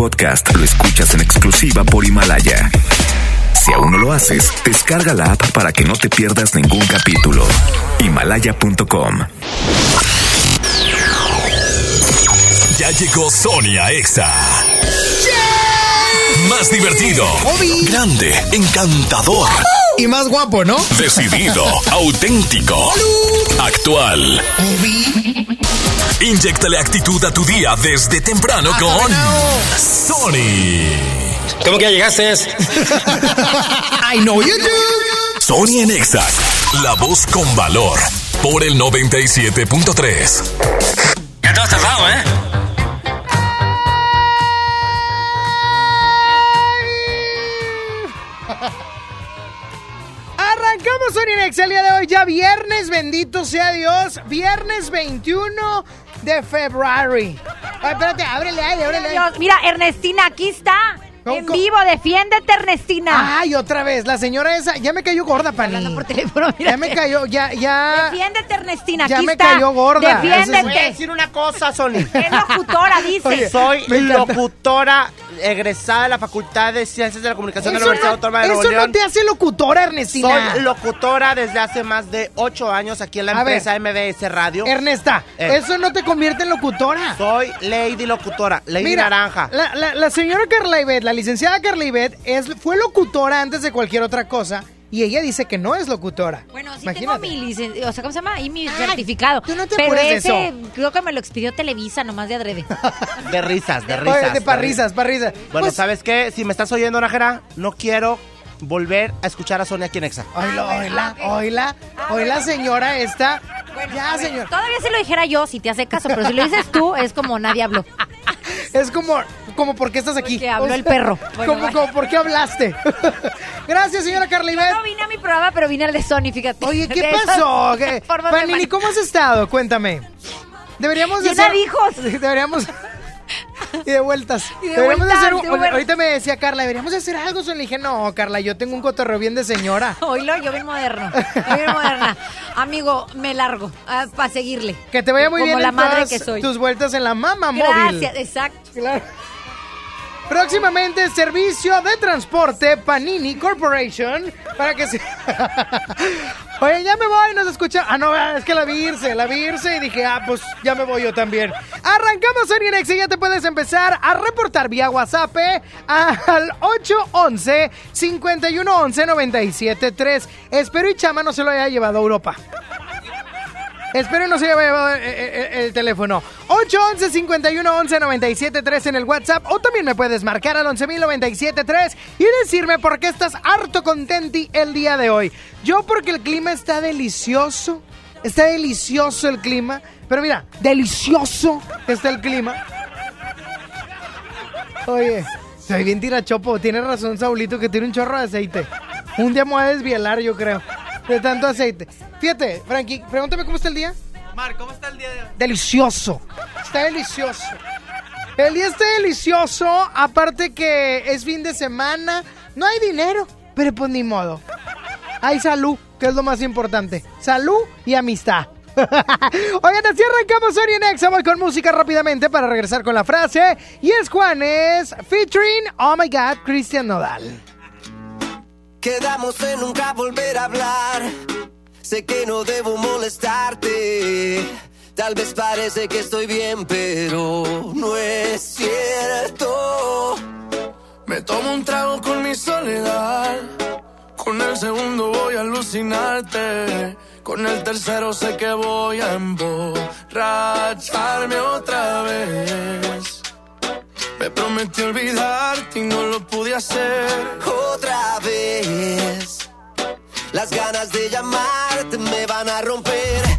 podcast lo escuchas en exclusiva por Himalaya. Si aún no lo haces, descarga la app para que no te pierdas ningún capítulo. Himalaya.com. Ya llegó Sony a Exa. Más divertido, grande, encantador, Y más guapo, ¿no? decidido, auténtico, actual. Inyectale actitud a tu día desde temprano con Sony. ¿Cómo que ya llegaste? I know you do. Sony en Exa, la voz con valor, por el 97.3. Ya te has tardado, ¿eh? Arrancamos Soninex el día de hoy, ya viernes, bendito sea Dios, viernes 21 de febrero. Ay, espérate, ábrele aire, ábrele aire. Dios, mira, Ernestina, aquí está. ¿Cómo, En cómo? vivo, defiéndete, Ernestina. Ay, otra vez, la señora esa, ya me cayó gorda, Pani. Hablando por teléfono, mira. Ya me cayó, ya, ya. Defiéndete, Ernestina, Ya aquí me está. cayó gorda. Voy a Defiéndete. decir una cosa, Sony. Es locutora, dice. Oye, Soy Me encanta. locutora egresada de la Facultad de Ciencias de la Comunicación de la Universidad no, Autónoma de Nuevo eso no te hace locutora, Ernestina. Soy locutora desde hace más de ocho años aquí en la A ver. empresa MBS Radio. Ernesta, Eh. eso no te convierte en locutora. Soy Lady Locutora, Lady Mira, Naranja. La, la- la señora Carla Ivette, la licenciada Carla Ivette, es, fue locutora antes de cualquier otra cosa y ella dice que no es locutora. Bueno, sí Imagínate. tengo mi licencia, o sea, ¿cómo se llama? Ahí mi Ay, certificado. tú no te Pero de ese eso. creo que me lo expidió Televisa nomás de adrede. De risas, de Oye, risas. de parrisas, parrisas. Bueno, Pues, ¿sabes qué? Si me estás oyendo, Najera, no quiero volver a escuchar a Sonia aquí en Exa. Oíla, oíla, oíla, oíla, señora esta. ya, señor. Todavía si lo dijera yo, si te hace caso, pero si lo dices tú, es como nadie habló. Es como, como ¿por qué estás aquí? Porque habló O sea, el perro. Bueno, como, ¿por qué hablaste? Gracias, señora Carla Yo Ivette. no vine a mi programa, pero vine al de Sony, fíjate. Oye, ¿qué De pasó? Panini, ¿cómo has estado? Cuéntame. Deberíamos de hacer... hijos. Deberíamos... Y de vueltas. Y de deberíamos de vueltas, hacer... un- de vueltas. Ahorita me decía Carla, deberíamos de hacer algo. Yo le dije, no, Carla, yo tengo un cotorreo bien de señora. Oílo, yo bien moderno. Yo bien moderna. Amigo, me largo para seguirle. Que te vaya muy Como bien la en madre todas que soy. tus vueltas en la mama móvil. Gracias, exacto. Claro. Próximamente, servicio de transporte Panini Corporation para que se... Oye, ya me voy, nos escucha. Ah, no, es que la vi irse, la vi irse y dije, ah, pues ya me voy yo también. Arrancamos en Inex y ya te puedes empezar a reportar vía WhatsApp eh, al 811-511-973. Espero y Chama no se lo haya llevado a Europa. Espero no se haya llevado eh, eh, el, teléfono. 811 51 11 97 3 en el WhatsApp. O también me puedes marcar al 11.097.3 y decirme por qué estás harto contenti el día de hoy. Yo porque el clima está delicioso. Está delicioso el clima. Pero mira, delicioso está el clima. Oye, soy bien tirachopo. Tienes razón, Saulito, que tiene un chorro de aceite. Un día me voy a desvielar, yo creo. De tanto aceite. Fíjate, Frankie, pregúntame cómo está el día. Mar, ¿cómo está el día de hoy? Delicioso. Está delicioso. El día está delicioso. Aparte que es fin de semana. No hay dinero, pero pues ni modo. Hay salud, que es lo más importante. Salud y amistad. Oigan, así arrancamos Sony Next. Voy con música rápidamente para regresar con la frase. Y es Juanes featuring Oh My God, Cristian Nodal. Quedamos en nunca volver a hablar. Sé que no debo molestarte. Tal vez parece que estoy bien, pero no es cierto. Me tomo un trago con mi soledad. Con el segundo voy a alucinarte. Con el tercero sé que voy a emborracharme otra vez. Me prometí olvidarte y no lo pude hacer. Otra vez. Las ganas de llamarte me van a romper.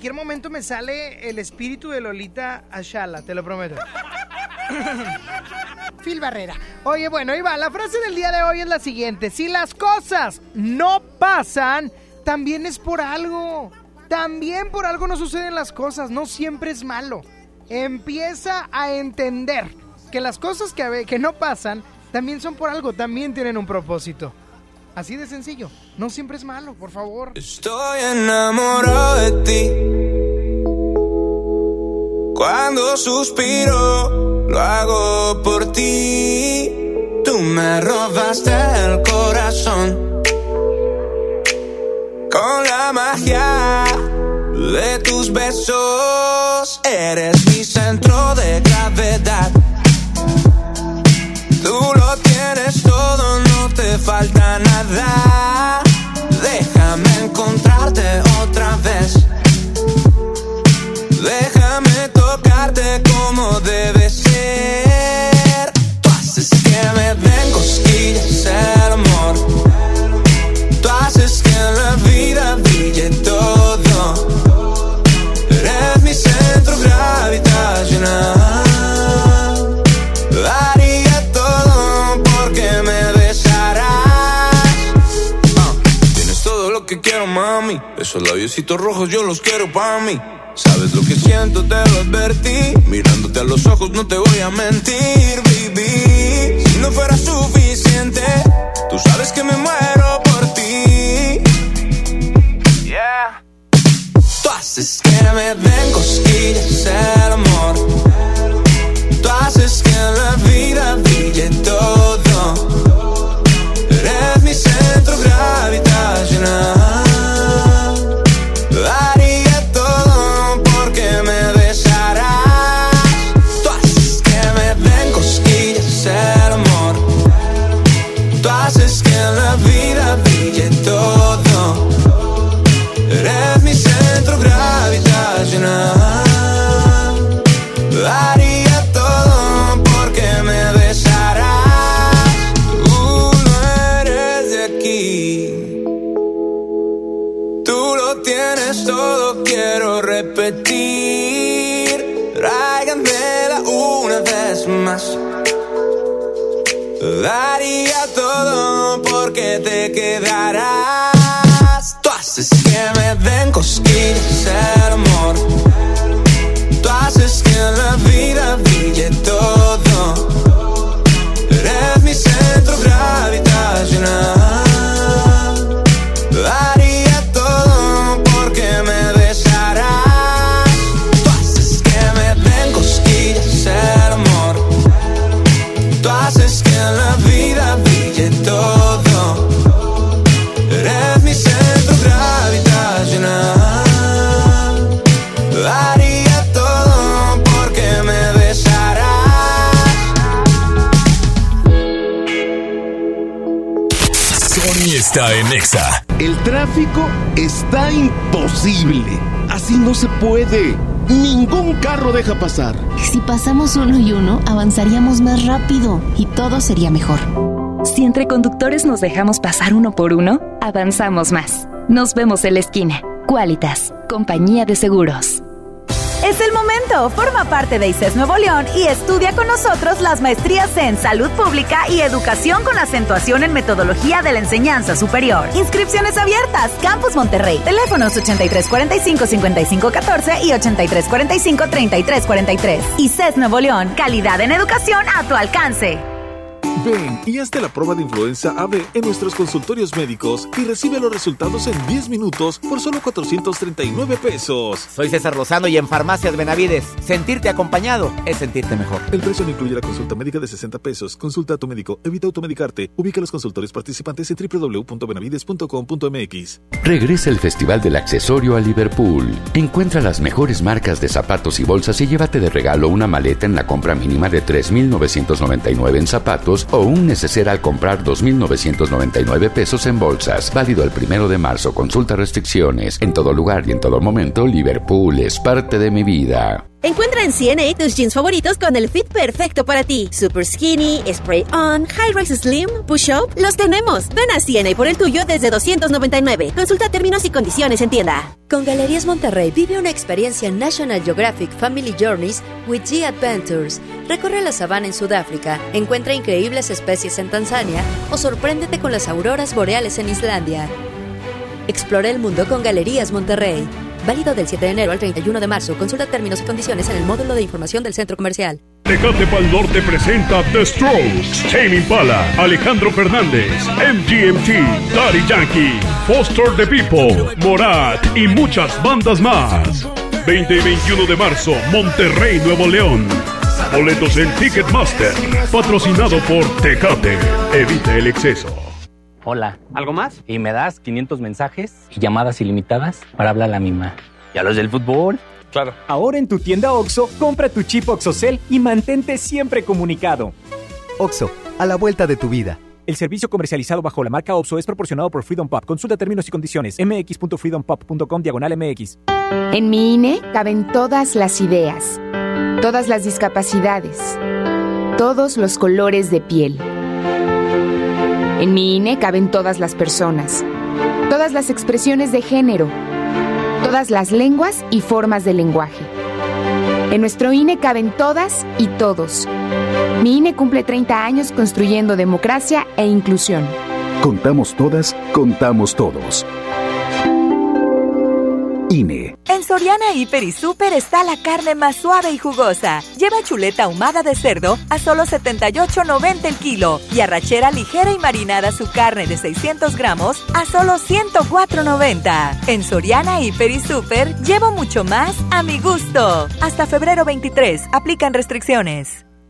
Cualquier momento me sale el espíritu de Lolita Ashala, te lo prometo. Phil Barrera. Oye, bueno, ahí va. La frase del día de hoy es la siguiente. Si las cosas no pasan, también es por algo. También por algo no suceden las cosas. No siempre es malo. Empieza a entender que las cosas que, que no pasan también son por algo. También tienen un propósito. Así de sencillo. No siempre es malo, por favor. Estoy enamorado de ti. Cuando suspiro, lo hago por ti. Tú me robaste el corazón. Con la magia de tus besos, eres mi centro de gravedad. Tú lo tienes falta nada. Déjame encontrarte otra vez. Déjame tocarte como debe que quiero, mami. Esos labiositos rojos yo los quiero para mí. Sabes lo que siento, te lo advertí. Mirándote a los ojos no te voy a mentir, baby. Si no fuera suficiente, tú sabes que me muero por ti. Yeah. Tú haces que me den cosquillas el amor. Tráfico está imposible. Así no se puede. Ningún carro deja pasar. Si pasamos uno y uno, avanzaríamos más rápido y todo sería mejor. Si entre conductores nos dejamos pasar uno por uno, avanzamos más. Nos vemos en la esquina. Qualitas, compañía de seguros. Es el momento. Forma parte de ICES Nuevo León y estudia con nosotros las maestrías en Salud Pública y Educación con acentuación en Metodología de la Enseñanza Superior. Inscripciones abiertas. Campus Monterrey. Teléfonos 8345-5514 y 8345-3343. ICES Nuevo León. Calidad en educación a tu alcance. Ven y hazte la prueba de influenza AB en nuestros consultorios médicos y recibe los resultados en 10 minutos por solo 439 pesos. Soy César Lozano y en Farmacias Benavides, sentirte acompañado es sentirte mejor. El precio no incluye la consulta médica de 60 pesos. Consulta a tu médico, evita automedicarte. Ubica los consultorios participantes en www.benavides.com.mx. Regresa el Festival del Accesorio a Liverpool. Encuentra las mejores marcas de zapatos y bolsas y llévate de regalo una maleta en la compra mínima de 3.999 en zapatos o un neceser al comprar 2.999 pesos en bolsas. Válido el primero de marzo. Consulta restricciones. En todo lugar y en todo momento, Liverpool es parte de mi vida. Encuentra en CNA tus jeans favoritos con el fit perfecto para ti. Super skinny, spray on, high rise slim, push up, los tenemos. Ven a CNA por el tuyo desde 299. Consulta términos y condiciones en tienda. Con Galerías Monterrey vive una experiencia National Geographic Family Journeys with G Adventures. Recorre la sabana en Sudáfrica, encuentra increíbles especies en Tanzania o sorpréndete con las auroras boreales en Islandia. Explora el mundo con Galerías Monterrey. Válido del 7 de enero al 31 de marzo. Consulta términos y condiciones en el módulo de información del centro comercial. Tecate Pal Norte presenta The Strokes, Tame Impala, Alejandro Fernández, MGMT, Daddy Yankee, Foster the People, Morat y muchas bandas más. 20 y 21 de marzo, Monterrey, Nuevo León. Boletos en Ticketmaster, patrocinado por Tecate. Evita el exceso. Hola. ¿Algo más? Y me das 500 mensajes y llamadas ilimitadas para hablar a la misma. ¿Y a los del fútbol? Claro. Ahora en tu tienda OXO, compra tu chip OXOCEL y mantente siempre comunicado. OXO, a la vuelta de tu vida. El servicio comercializado bajo la marca OXO es proporcionado por Freedom Pop. Consulta términos y condiciones. mx.freedompop.com diagonal mx. En mi INE caben todas las ideas, todas las discapacidades, todos los colores de piel. En mi INE caben todas las personas, todas las expresiones de género, todas las lenguas y formas de lenguaje. En nuestro INE caben todas y todos. Mi INE cumple 30 años construyendo democracia e inclusión. Contamos todas, contamos todos. En Soriana Hiper y Super está la carne más suave y jugosa. Lleva chuleta ahumada de cerdo a solo 78.90 el kilo y arrachera ligera y marinada su carne de 600 gramos a solo 104.90. En Soriana Hiper y Super llevo mucho más a mi gusto. Hasta febrero 23 aplican restricciones.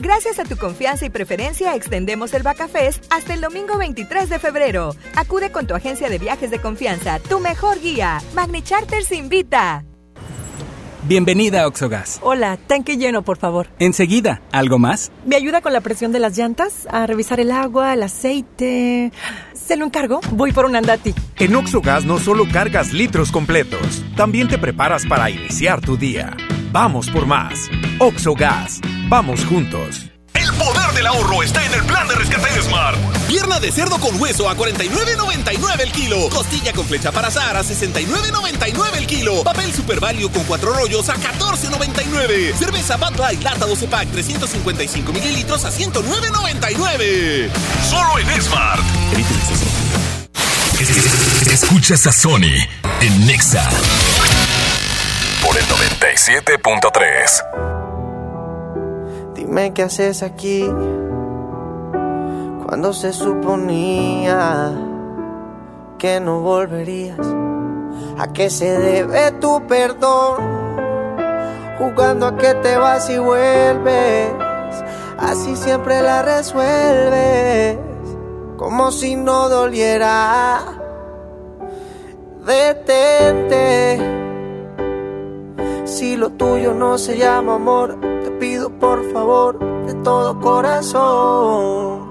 Gracias a tu confianza y preferencia, extendemos el Bacafest hasta el domingo 23 de febrero. Acude con tu agencia de viajes de confianza, tu mejor guía. Magni Charters invita. Bienvenida a Oxogas. Hola, tanque lleno, por favor. Enseguida, ¿algo más? ¿Me ayuda con la presión de las llantas? A revisar el agua, el aceite. ¿Se lo encargo? Voy por un andati. En Oxogas no solo cargas litros completos, también te preparas para iniciar tu día. Vamos por más. Oxogas. Vamos juntos. El poder del ahorro está en el plan de rescate de Smart. Pierna de cerdo con hueso a 49.99 el kilo. Costilla con flecha para azar a 69.99 el kilo. Papel Super Value con cuatro rollos a 14.99. Cerveza Bud Light lata 12 pack 355 mililitros a 109.99. Solo en Smart. Escuchas a Sony en Nexa por el 97.3. Dime qué haces aquí cuando se suponía que no volverías. ¿A qué se debe tu perdón? Jugando a que te vas y vuelves. Así siempre la resuelves. Como si no doliera. Detente. Si lo tuyo no se llama amor, te pido por favor de todo corazón.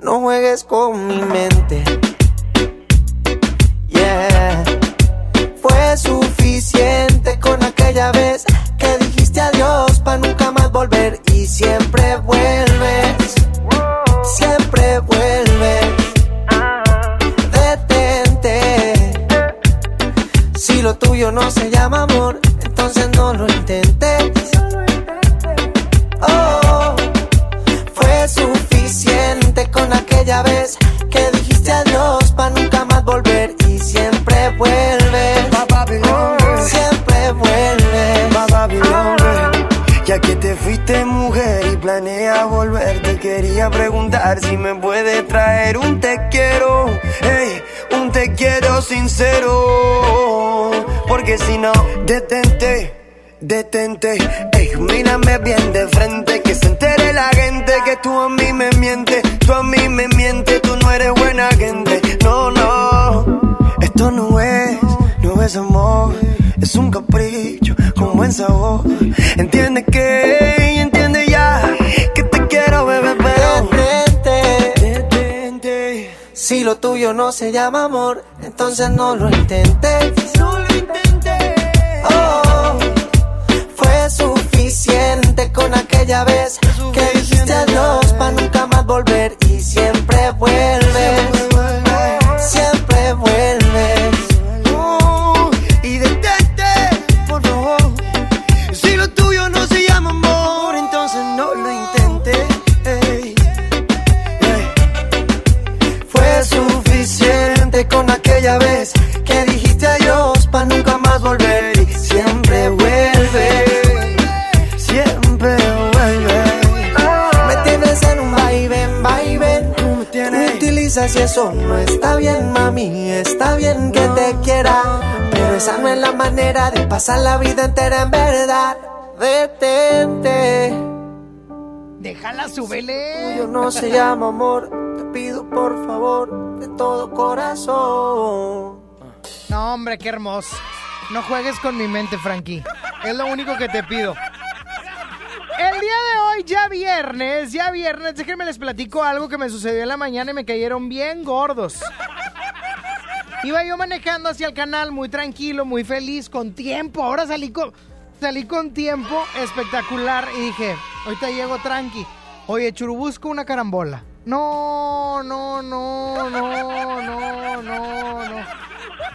No juegues con mi mente. Yeah. Fue suficiente con aquella vez que dijiste adiós para nunca más volver y siempre tuyo no se llama amor, entonces no lo intentes. No, detente, detente. Ey, mírame bien de frente, que se entere la gente que tú a mí me mientes, tú a mí me mientes, tú no eres buena gente. No, no, esto no es, no es amor, es un capricho con buen sabor. Entiende que, entiende ya, que te quiero, bebé, pero detente, detente. Si lo tuyo no se llama amor, entonces no lo intentes. Eso no está bien, mami. Está bien que te quiera, pero esa no es la manera de pasar la vida entera en verdad. Detente. Déjala, súbele. Tuyo no se llama amor. Te pido por favor de todo corazón. No, hombre, qué hermoso. No juegues con mi mente, Frankie. Es lo único que te pido. Viernes, ya viernes, déjenme les platico algo que me sucedió en la mañana y me cayeron bien gordos. Iba yo manejando hacia el canal muy tranquilo, muy feliz, con tiempo. Ahora salí con, salí con tiempo espectacular y dije, ahorita llego tranqui. Oye, churubusco una carambola. No, no, no, no, no, no, no.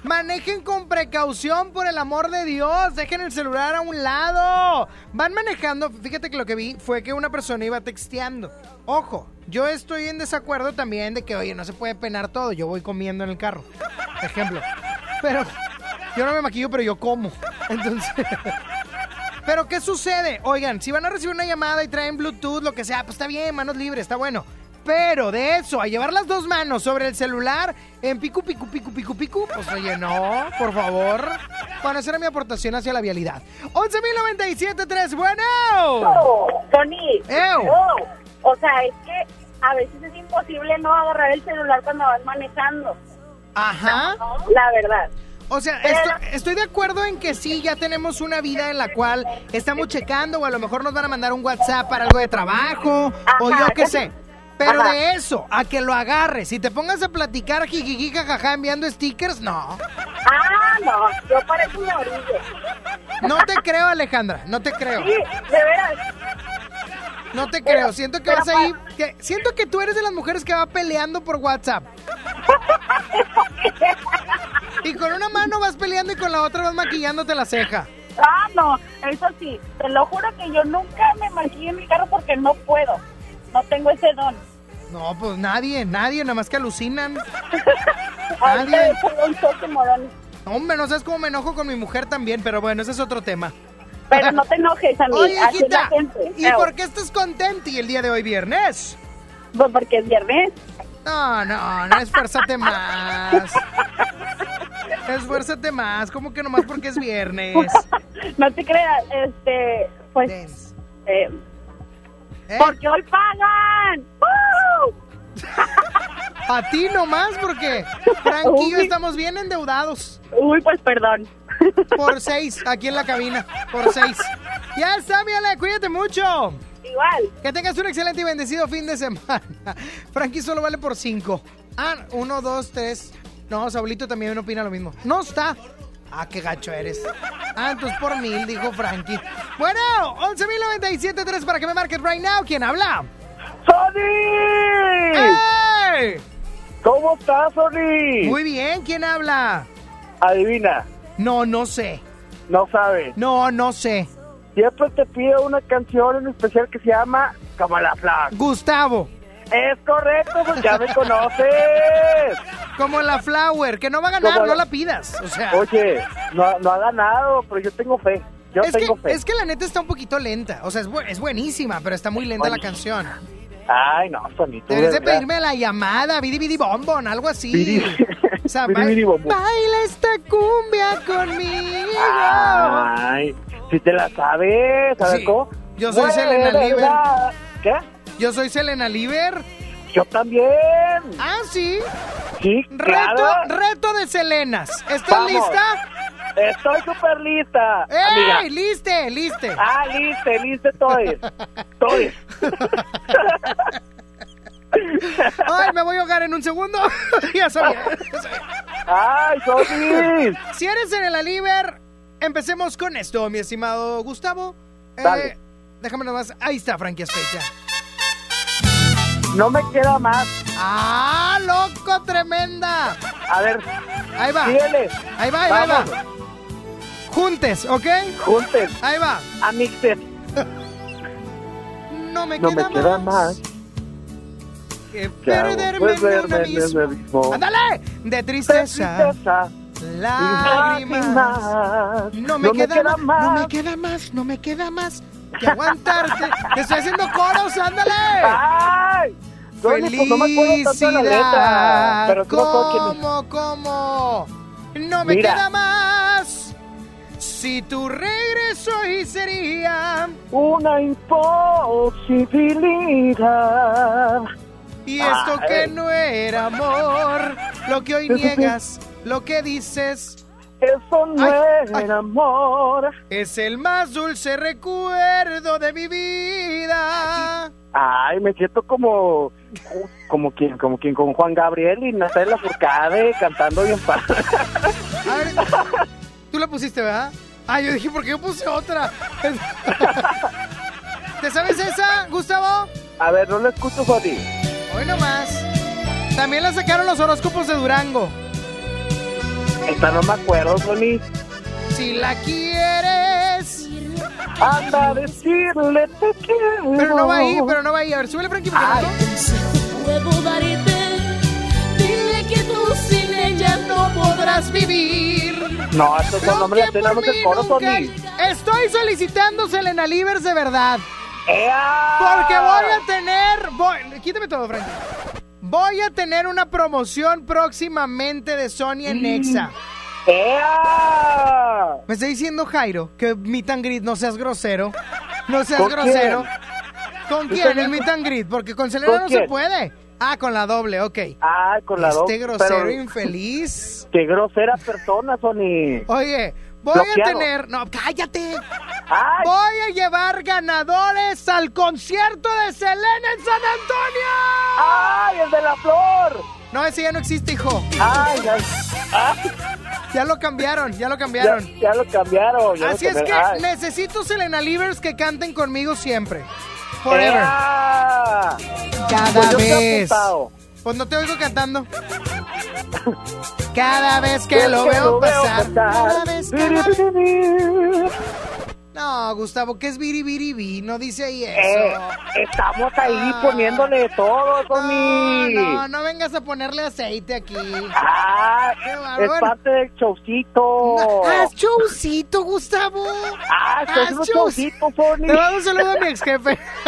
Manejen con precaución, por el amor de Dios. Dejen el celular a un lado. Van manejando. Fíjate que lo que vi fue que una persona iba texteando. Ojo, yo estoy en desacuerdo también de que, oye, no se puede penar todo. Yo voy comiendo en el carro. Ejemplo. Pero yo no me maquillo, pero yo como. Entonces. Pero ¿qué sucede? Oigan, si van a recibir una llamada y traen Bluetooth, lo que sea, pues está bien, manos libres, está bueno. Pero de eso, a llevar las dos manos sobre el celular en picu, picu, picu, picu, picu, pues oye, no, por favor. Para hacer mi aportación hacia la vialidad. 11.097.3, bueno. Tony. Ew. no. O sea, es que a veces es imposible no agarrar el celular cuando vas manejando. Ajá. La verdad. O sea, estoy de acuerdo en que sí, ya tenemos una vida en la cual estamos checando o a lo mejor nos van a mandar un WhatsApp para algo de trabajo o yo qué sé. Pero Ajá. de eso, a que lo agarres y te pongas a platicar jijiji jajaja enviando stickers, no. Ah, no, yo para eso me orillo. No te creo, Alejandra, no te creo. Sí, de veras. No te Pero- creo, siento que vas ahí, que, siento que tú eres de las mujeres que va peleando por WhatsApp. Y con una mano vas peleando y con la otra vas maquillándote la ceja. Ah, no, eso sí, te lo juro que yo nunca me maquillo en mi carro porque no puedo. No tengo ese don. No, pues nadie, nadie, nada más que alucinan. Nadie. morón. Hombre, no sabes cómo me enojo con mi mujer también, pero bueno, ese es otro tema. Pero no te enojes, a mí. Oye, hijita. ¿y por qué estás contenta y el día de hoy viernes? Pues porque es viernes. No, no, no, esfuérzate más. Esfuérzate más, como que nomás porque es viernes. No te creas, este, pues, eh, porque hoy pagan. ¡Woo! A ti nomás, porque Frank y yo estamos bien endeudados. Uy, pues perdón. Por seis, aquí en la cabina. Por seis. Ya está, mi Ale, cuídate mucho. Igual. Que tengas un excelente y bendecido fin de semana. Frankie solo vale por cinco. Ah, uno, dos, tres. No, Saulito también opina lo mismo. No está. Ah, qué gacho eres. Ah, entonces por mil, dijo Frankie. Bueno, 11.097.3 para que me marques right now. ¿Quién habla? ¡Sony! ¡Ey! ¿Cómo estás, Sony? Muy bien, ¿quién habla? Adivina. No, no sé. No sabes. No, no sé. Siempre te pido una canción en especial que se llama Kamala Flag. Gustavo. Es correcto, pues ya me conoces. Como la Flower, que no va a ganar, la- no la pidas. O sea. Oye, no, no ha ganado, pero yo tengo fe. Yo es, que, tengo fe. es que la neta está un poquito lenta. O sea, es, bu- es buenísima, pero está muy lenta la canción. Ay, no, Sony, tú Debes de pedirme la llamada, bidi bidi bombón, algo así. Bidi- O sea, Biri, baila, biri, bom, bom. baila esta cumbia conmigo. Ay, si te la sabes, ¿sabes Sí, cómo? yo soy Selena Liver. la- ¿Qué? Yo soy Selena Liver. Yo también. Ah, sí. Sí, Reto, claro. reto de Selenas. ¿Estás Vamos. lista? Estoy súper lista. ¡Ey! ¡Liste! ¡Liste! Ah, listo, listo estoy. Estoy. ¡Ay, me voy a ahogar en un segundo! ya sabía. ¡Ay, Sony! Si eres en el Aliver, empecemos con esto, mi estimado Gustavo. Eh, Dale. déjame nomás. Ahí está, Frankie Especha. No me queda más. ¡Ah, loco, tremenda! A ver, Ahí va. síguele. Ahí va, ahí va, ahí va. Juntes, ¿ok? Junten. Ahí va. Amixes. No me No queda, me queda más que hago, perderme pues, en un abismo. ¡Ándale! De tristeza. Tristeza. Lágrimas. Lágrimas. No me, queda, más. No me queda más. No me queda más que aguantarte. Te estoy haciendo coros, ándale. ¡Ay! Pues, no me de Felicidad. me es. ¿Cómo, cómo? No me Mira. queda más. Si tu regreso hoy sería. Una imposibilidad. Y esto Ay. que no era amor. Lo que hoy Eso sí. niegas. Lo que dices. Eso no Ay, era amor. Es el más dulce recuerdo de mi vida. Ay, me siento como como quien, como quien con Juan Gabriel y Natalia Furcade cantando bien padre. A ver, tú la pusiste, ¿verdad? Ah, yo dije, ¿por qué yo puse otra? ¿Te sabes esa, Gustavo? A ver, no lo escucho, Sony. Hoy nomás. También la sacaron los horóscopos de Durango. Esta no me acuerdo, Sony. Si la quieres. Anda a decirle te quiero. Pero no va ahí, pero no va ahí. A ver, súbele, Frankie. porque Ay. no- Puedo darte, que tú sin ella no podrás vivir. No, estos son nombres, tenemos el coro, Sony. Estoy solicitando Selena Livers de verdad. ¡Ea! Porque voy a tener. voy- quítame todo, Frankie. Voy a tener una promoción próximamente de Sony en Nexa. ¡Ea! Me está diciendo Jairo que meet and greet, no seas grosero. No seas ¿Con grosero. quién? ¿Con ¿Usted quién el meet and greet? Porque con Selena ¿Con no se puede. Ah, con la doble, ok. Ay, con la Este doble, grosero pero- infeliz. Qué grosera persona, Sony. Oye, voy a tener. No, cállate. Ay, Voy a llevar ganadores al concierto de Selena en San Antonio. ay, el de la flor. No, ese ya no existe, hijo. Ay, ay, ay, Ya lo cambiaron, ya lo ya, cambiaron. ya lo cambiaron. ya lo Así es que cambiaron. Ay. necesito Selena Livers que canten conmigo siempre. Forever. ¡Ea! Cada Pues vez. Pues no te oigo cantando. Cada vez que lo veo pasar. Cada vez que lo- No, Gustavo, ¿qué es biri biri bi? No dice ahí eso. Eh, estamos ahí Ah. poniéndole todo, Sony. No, no, no vengas a ponerle aceite aquí. Ah, es parte del showcito. Haz showcito, Gustavo. Ah, esto es Haz un show- showcito, Sony. Te mando un saludo a mi ex jefe.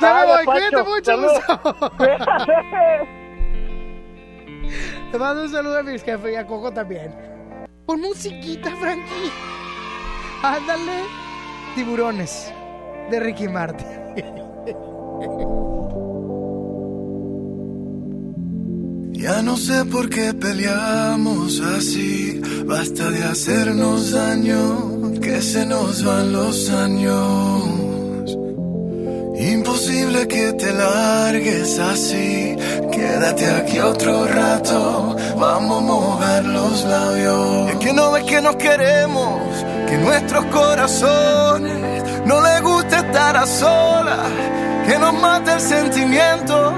ya me Ay, voy, cuídate mucho. Gustavo. Te mando un saludo a mi ex jefe y a Coco también. Pon musiquita, Frankie. Ándale. Tiburones de Ricky Martin. Ya no sé por qué peleamos así, basta de hacernos daño, que se nos van los años. Imposible que te largues así, quédate aquí otro rato, vamos a mojar los labios. Es que no ves que nos queremos, que nuestros corazones no les gusta estar a solas, que nos mata el sentimiento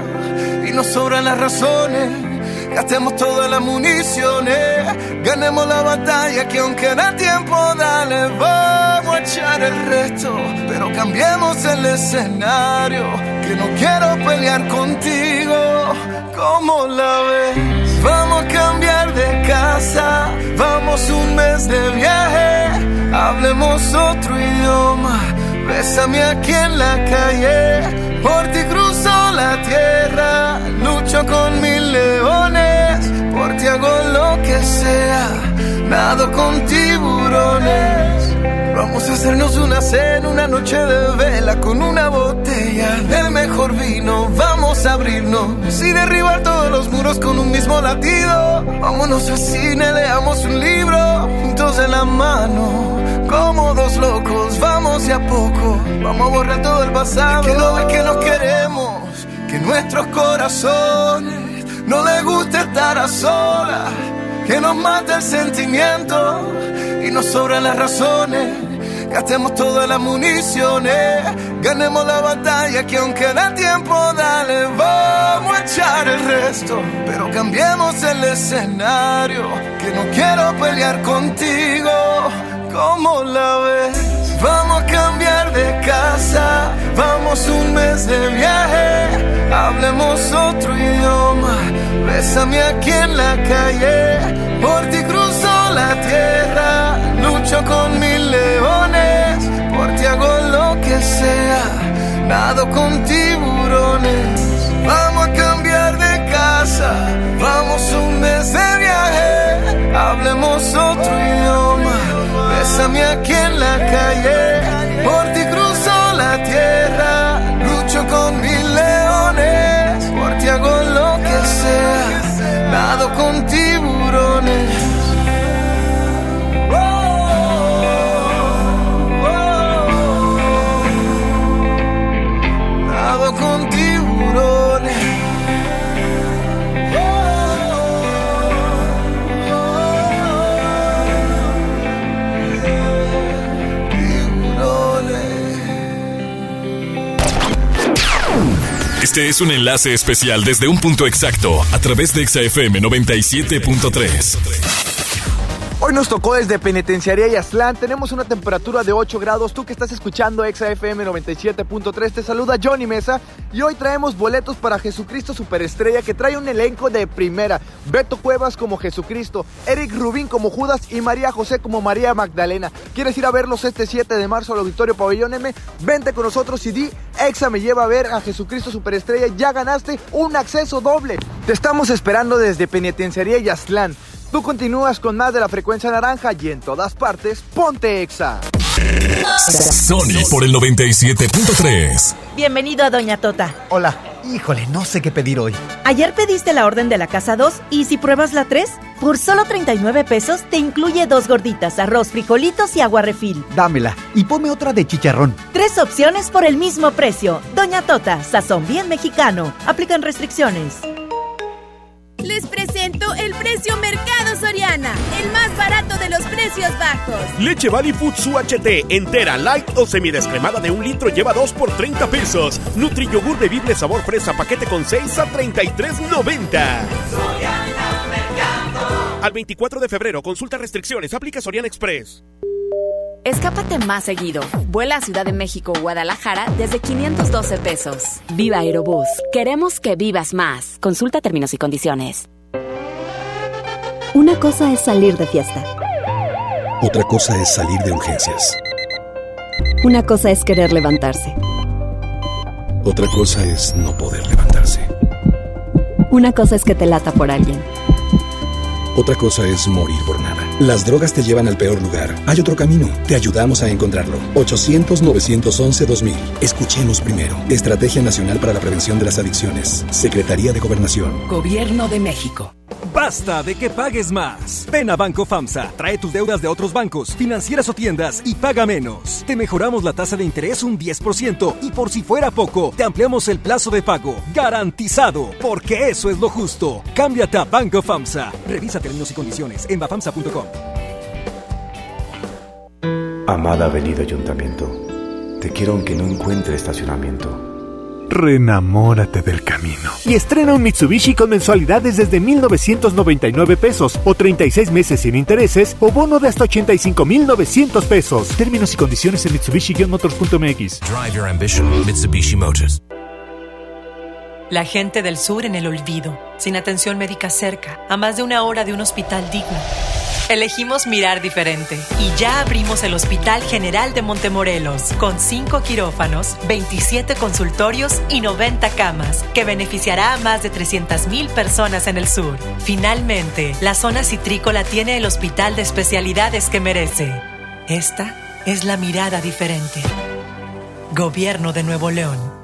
y nos sobran las razones. Gastemos todas las municiones, ganemos la batalla que aunque da tiempo, dale, vamos a echar el resto, pero cambiemos el escenario, que no quiero pelear contigo, como la ves? Vamos a cambiar de casa, vamos un mes de viaje, hablemos otro idioma, bésame aquí en la calle, por ti cruzo la tierra, lucho con mil leones hago lo que sea, nado con tiburones. Vamos a hacernos una cena, una noche de vela con una botella del mejor vino. Vamos a abrirnos y derribar todos los muros con un mismo latido. Vámonos al cine, leamos un libro juntos en la mano. Como dos locos, vamos de a poco. Vamos a borrar todo el pasado. que no ve que nos queremos, que nuestros corazones no les gusta estar a solas. Que nos mate el sentimiento y nos sobran las razones. Gastemos todas las municiones, ganemos la batalla que aunque da tiempo, dale, vamos a echar el resto. Pero cambiemos el escenario, que no quiero pelear contigo, como la ves. Vamos a cambiar de casa, vamos un mes de viaje, hablemos otro idioma, bésame aquí en la calle, por ti cruzo la tierra, lucho con mil leones, por ti hago lo que sea, nado con tiburones. Vamos a cambiar de casa, vamos un mes de viaje, hablemos otro idioma, bésame aquí en la calle, Este es un enlace especial desde un punto exacto a través de ExaFM 97.3. Nos tocó desde Penitenciaría y Aztlán. Tenemos una temperatura de 8 grados. Tú que estás escuchando Exa FM 97.3 te saluda Johnny Mesa. Y hoy traemos boletos para Jesucristo Superestrella que trae un elenco de primera. Beto Cuevas como Jesucristo, Eric Rubín como Judas y María José como María Magdalena. ¿Quieres ir a verlos este 7 de marzo al Auditorio Pabellón M? Vente con nosotros y di Exa me lleva a ver a Jesucristo Superestrella. Ya ganaste un acceso doble. Te estamos esperando desde Penitenciaría y Aztlán. Tú continúas con más de la frecuencia naranja y en todas partes, ponte exa. Sony por el 97.3. Bienvenido a Doña Tota. Hola, híjole, no sé qué pedir hoy. Ayer pediste la orden de la casa 2 y si pruebas la 3, por solo 39 pesos te incluye dos gorditas, arroz, frijolitos y agua refil. Dámela y ponme otra de chicharrón. Tres opciones por el mismo precio. Doña Tota, sazón bien mexicano. Aplican restricciones. Les presento el precio Mercado Soriana, el más barato de los precios bajos. Leche Valley Foods UHT entera, light o semidescremada de un litro lleva 2 por 30 pesos. Nutri yogur bebible sabor fresa paquete con 6 a 33.90. Al 24 de febrero, consulta restricciones, aplica Soriana Express. Escápate más seguido. Vuela a Ciudad de México o Guadalajara desde 512 pesos. Viva Aerobús. Queremos que vivas más. Consulta términos y condiciones. Una cosa es salir de fiesta. Otra cosa es salir de urgencias. Una cosa es querer levantarse. Otra cosa es no poder levantarse. Una cosa es que te lata por alguien. Otra cosa es morir por nada. Las drogas te llevan al peor lugar. Hay otro camino. Te ayudamos a encontrarlo. 800-911-2000. Escuchemos primero. Estrategia Nacional para la Prevención de las Adicciones. Secretaría de Gobernación. Gobierno de México. Basta de que pagues más. Ven a Banco FAMSA, trae tus deudas de otros bancos, financieras o tiendas y paga menos. Te mejoramos la tasa de interés un 10% y por si fuera poco, te ampliamos el plazo de pago. Garantizado, porque eso es lo justo. Cámbiate a Banco FAMSA. Revisa términos y condiciones en bafamsa.com. Amada Avenida Ayuntamiento, te quiero aunque no encuentre estacionamiento. Renamórate del camino. Y estrena un Mitsubishi con mensualidades desde 1,999 pesos o 36 meses sin intereses o bono de hasta 85,900 pesos. Términos y condiciones en Mitsubishi-motors.mx. Drive your ambition, Mitsubishi Motors. La gente del sur en el olvido, sin atención médica cerca, a más de una hora de un hospital digno. Elegimos mirar diferente y ya abrimos el Hospital General de Montemorelos con 5 quirófanos, 27 consultorios y 90 camas que beneficiará a más de 300.000 personas en el sur. Finalmente, la zona citrícola tiene el hospital de especialidades que merece. Esta es la mirada diferente. Gobierno de Nuevo León.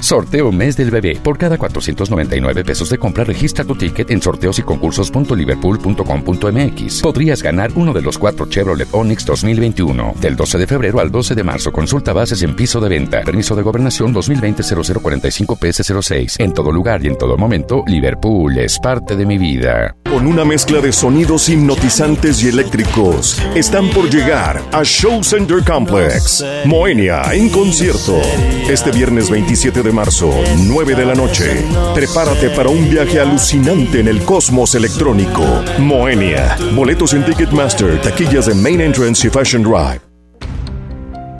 Sorteo Mes del Bebé. Por cada 499 pesos de compra, registra tu ticket en sorteos y concursos.liverpool.com.mx. Podrías ganar uno de los cuatro Chevrolet Onix 2021. Del 12 de febrero al 12 de marzo, consulta bases en piso de venta. Permiso de gobernación 2020-0045-PS06. En todo lugar y en todo momento, Liverpool es parte de mi vida. Con una mezcla de sonidos hipnotizantes y eléctricos, están por llegar a Show Center Complex. Moenia en concierto. Este viernes 27 de marzo, 9 de la noche. Prepárate para un viaje alucinante en el cosmos electrónico. Moenia. Boletos en Ticketmaster, taquillas de Main Entrance y Fashion Drive.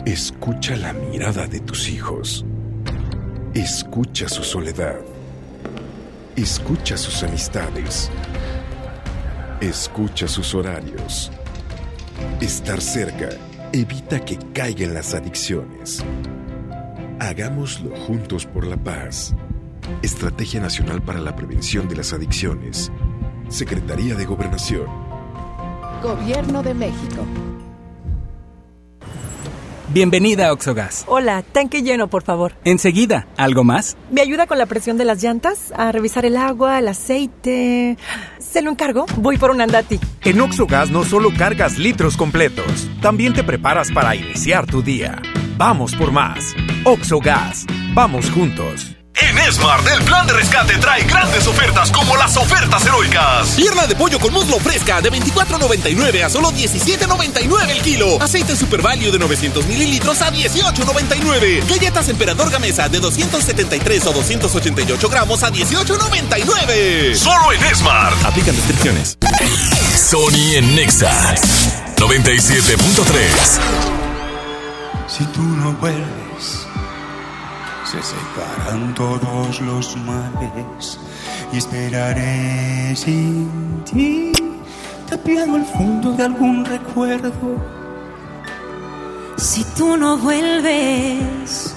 Escucha la mirada de tus hijos. Escucha su soledad. Escucha sus amistades. Escucha sus horarios. Estar cerca evita que caigan las adicciones. Hagámoslo juntos por la paz. Estrategia Nacional para la Prevención de las Adicciones. Secretaría de Gobernación. Gobierno de México. Bienvenida a Oxogas. Hola, tanque lleno, por favor. Enseguida, ¿algo más? ¿Me ayuda con la presión de las llantas? A revisar el agua, el aceite. ¿Se lo encargo? Voy por un andati. En Oxogas no solo cargas litros completos, también te preparas para iniciar tu día. Vamos por más. Oxo Gas. Vamos juntos. En Smart, el plan de rescate trae grandes ofertas como las ofertas heroicas. Pierna de pollo con muslo fresca de 24.99 a solo 17.99 el kilo. Aceite Super Value de 900 mililitros a 18.99. Galletas Emperador Gamesa de 273 o 288 gramos a 18.99. Solo en Smart. Aplican restricciones. Sony en Nexa 97.3. Si tú no vuelves, se separan todos los males y esperaré sin ti, tapiado al fondo de algún recuerdo. Si tú no vuelves,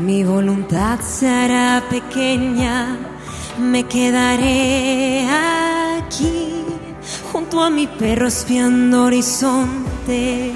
mi voluntad se hará pequeña, me quedaré aquí junto a mi perro espiando horizonte.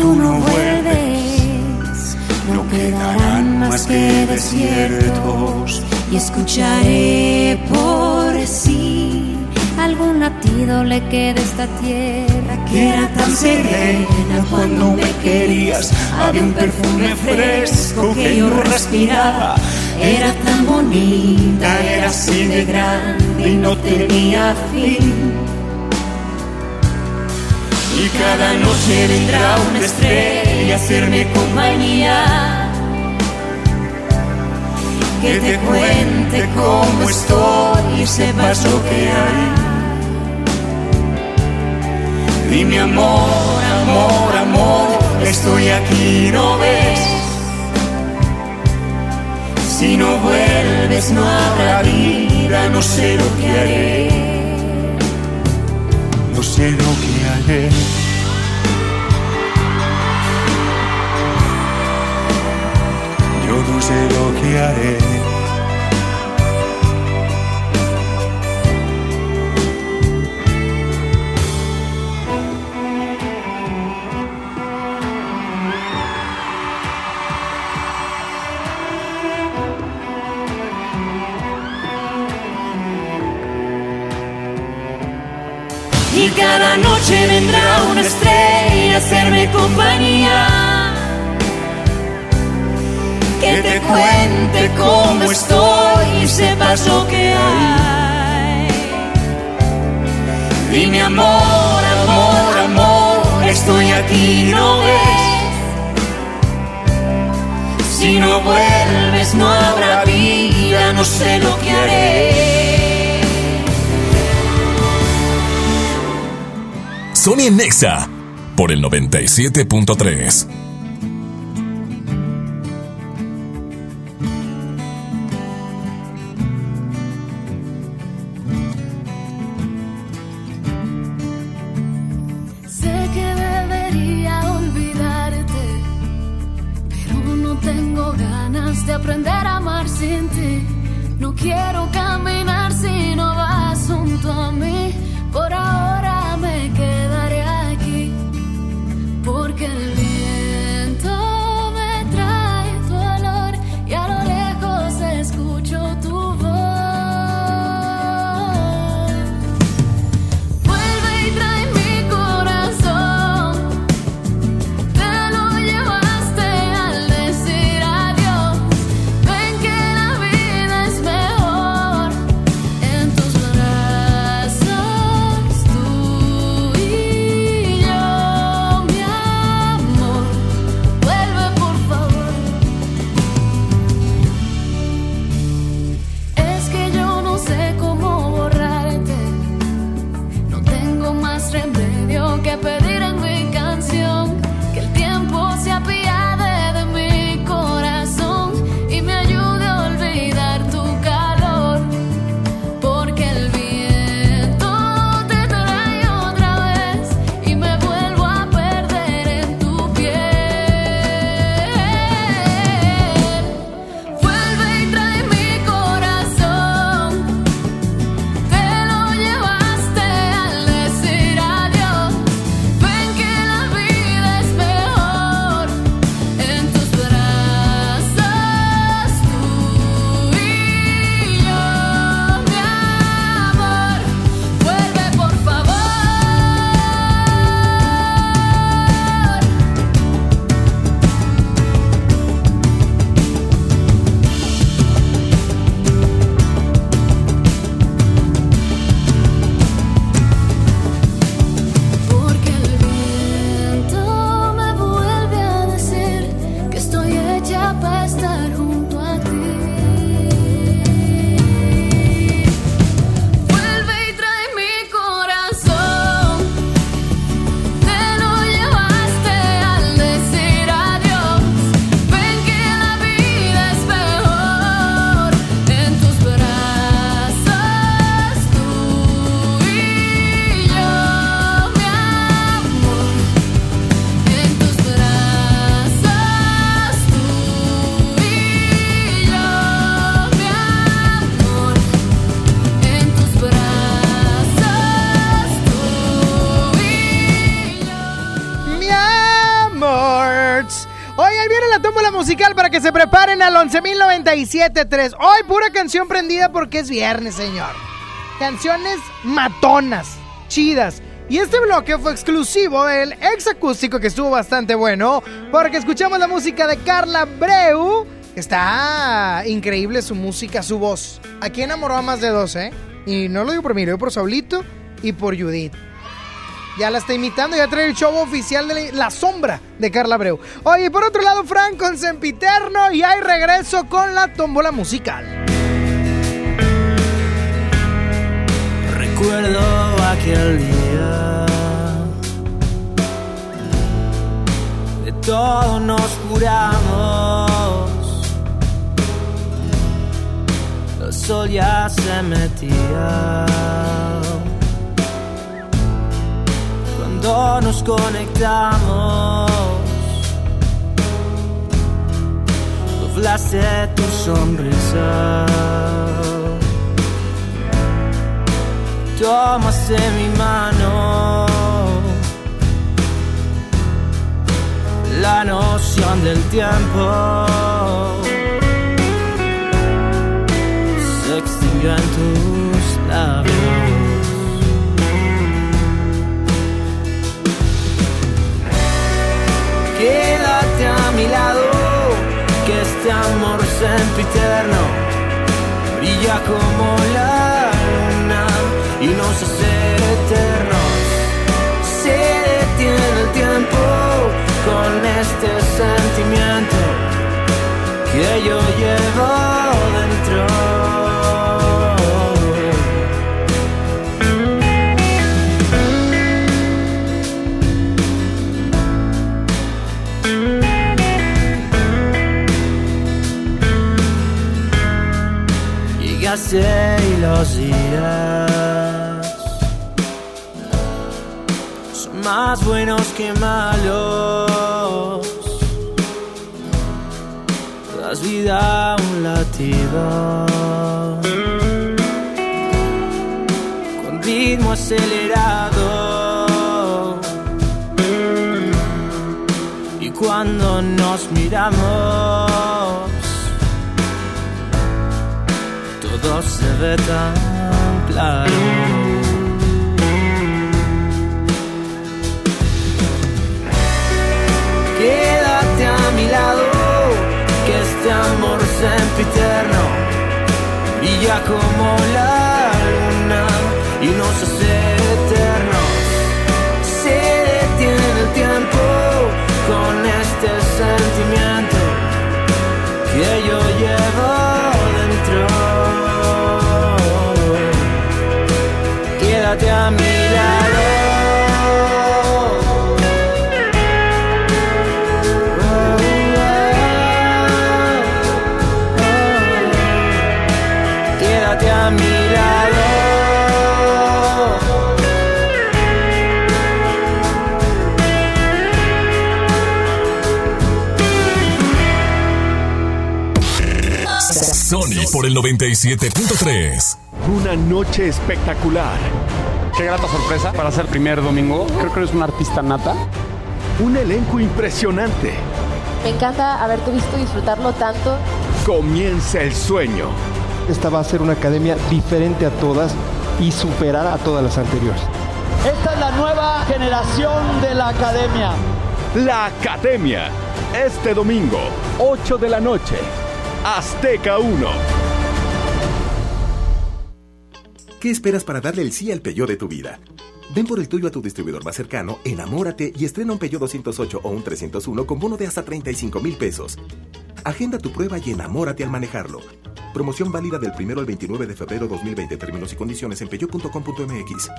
Tú no vuelves, no quedarán más que desiertos. Y escucharé por sí algún latido le queda esta tierra que era tan serena cuando me querías. Había un perfume fresco que yo respiraba. Era tan bonita, era así de grande y no tenía fin y cada noche vendrá una estrella a hacerme compañía. Que te cuente cómo estoy y sepas lo que hay. Dime amor, amor, amor, estoy aquí, ¿no ves? Si no vuelves no habrá vida, no sé lo que haré. No sé lo que haré. Yo no sé lo que haré. Y cada noche vendrá una estrella a hacerme compañía. Que te cuente cómo estoy y sepas lo que hay. Dime amor, amor, amor, estoy aquí, ¿no ves? Si no vuelves no habrá vida, no sé lo que haré. Sony Nexa por el 97.3. 11.097.3. Hoy pura canción prendida porque es viernes, señor. Canciones matonas, chidas. Y este bloque fue exclusivo del ex acústico que estuvo bastante bueno porque escuchamos la música de Carla Breu. Está increíble su música, su voz. Aquí enamoró a más de dos, ¿eh? Y no lo digo por mí, lo digo por Saulito y por Judith. Ya la está imitando, ya trae el show oficial de la, sombra de Carla Breu. Oye, por otro lado, Frank con Sempiterno y hay regreso con la tómbola musical. Recuerdo aquel día. De todo nos curamos. El sol ya se metía cuando nos conectamos. Doblaste tu sonrisa. Tomaste mi mano. La noción del tiempo se en tus quédate a mi lado, que este amor sempiterno brilla como la luna y nos hace eternos. Se detiene el tiempo con este sentimiento que yo llevo dentro. Días y los días son más buenos que malos. Das vida un latido con ritmo acelerado. Y cuando nos miramos se ve tan claro. Quédate a mi lado, que este amor sempiterno brilla como la luna y nos hace eternos. Se detiene el tiempo con este sentimiento que yo llevo Quédate a mi lado. Quédate a mi lado. Sony por el 97.3. Una noche espectacular. Qué grata sorpresa para ser primer domingo. Creo que eres un artista nata. Un elenco impresionante. Me encanta haberte visto disfrutarlo tanto. Comienza el sueño. Esta va a ser una academia diferente a todas y superar a todas las anteriores. Esta es la nueva generación de la academia. La Academia. Este domingo, 8 de la noche. Azteca 1. ¿Qué esperas para darle el sí al Peugeot de tu vida? Ven por el tuyo a tu distribuidor más cercano, enamórate y estrena un Peugeot 208 o un 301 con bono de hasta 35 mil pesos. Agenda tu prueba y enamórate al manejarlo. Promoción válida del 1 al 29 de febrero 2020. Términos y condiciones en peugeot.com.mx.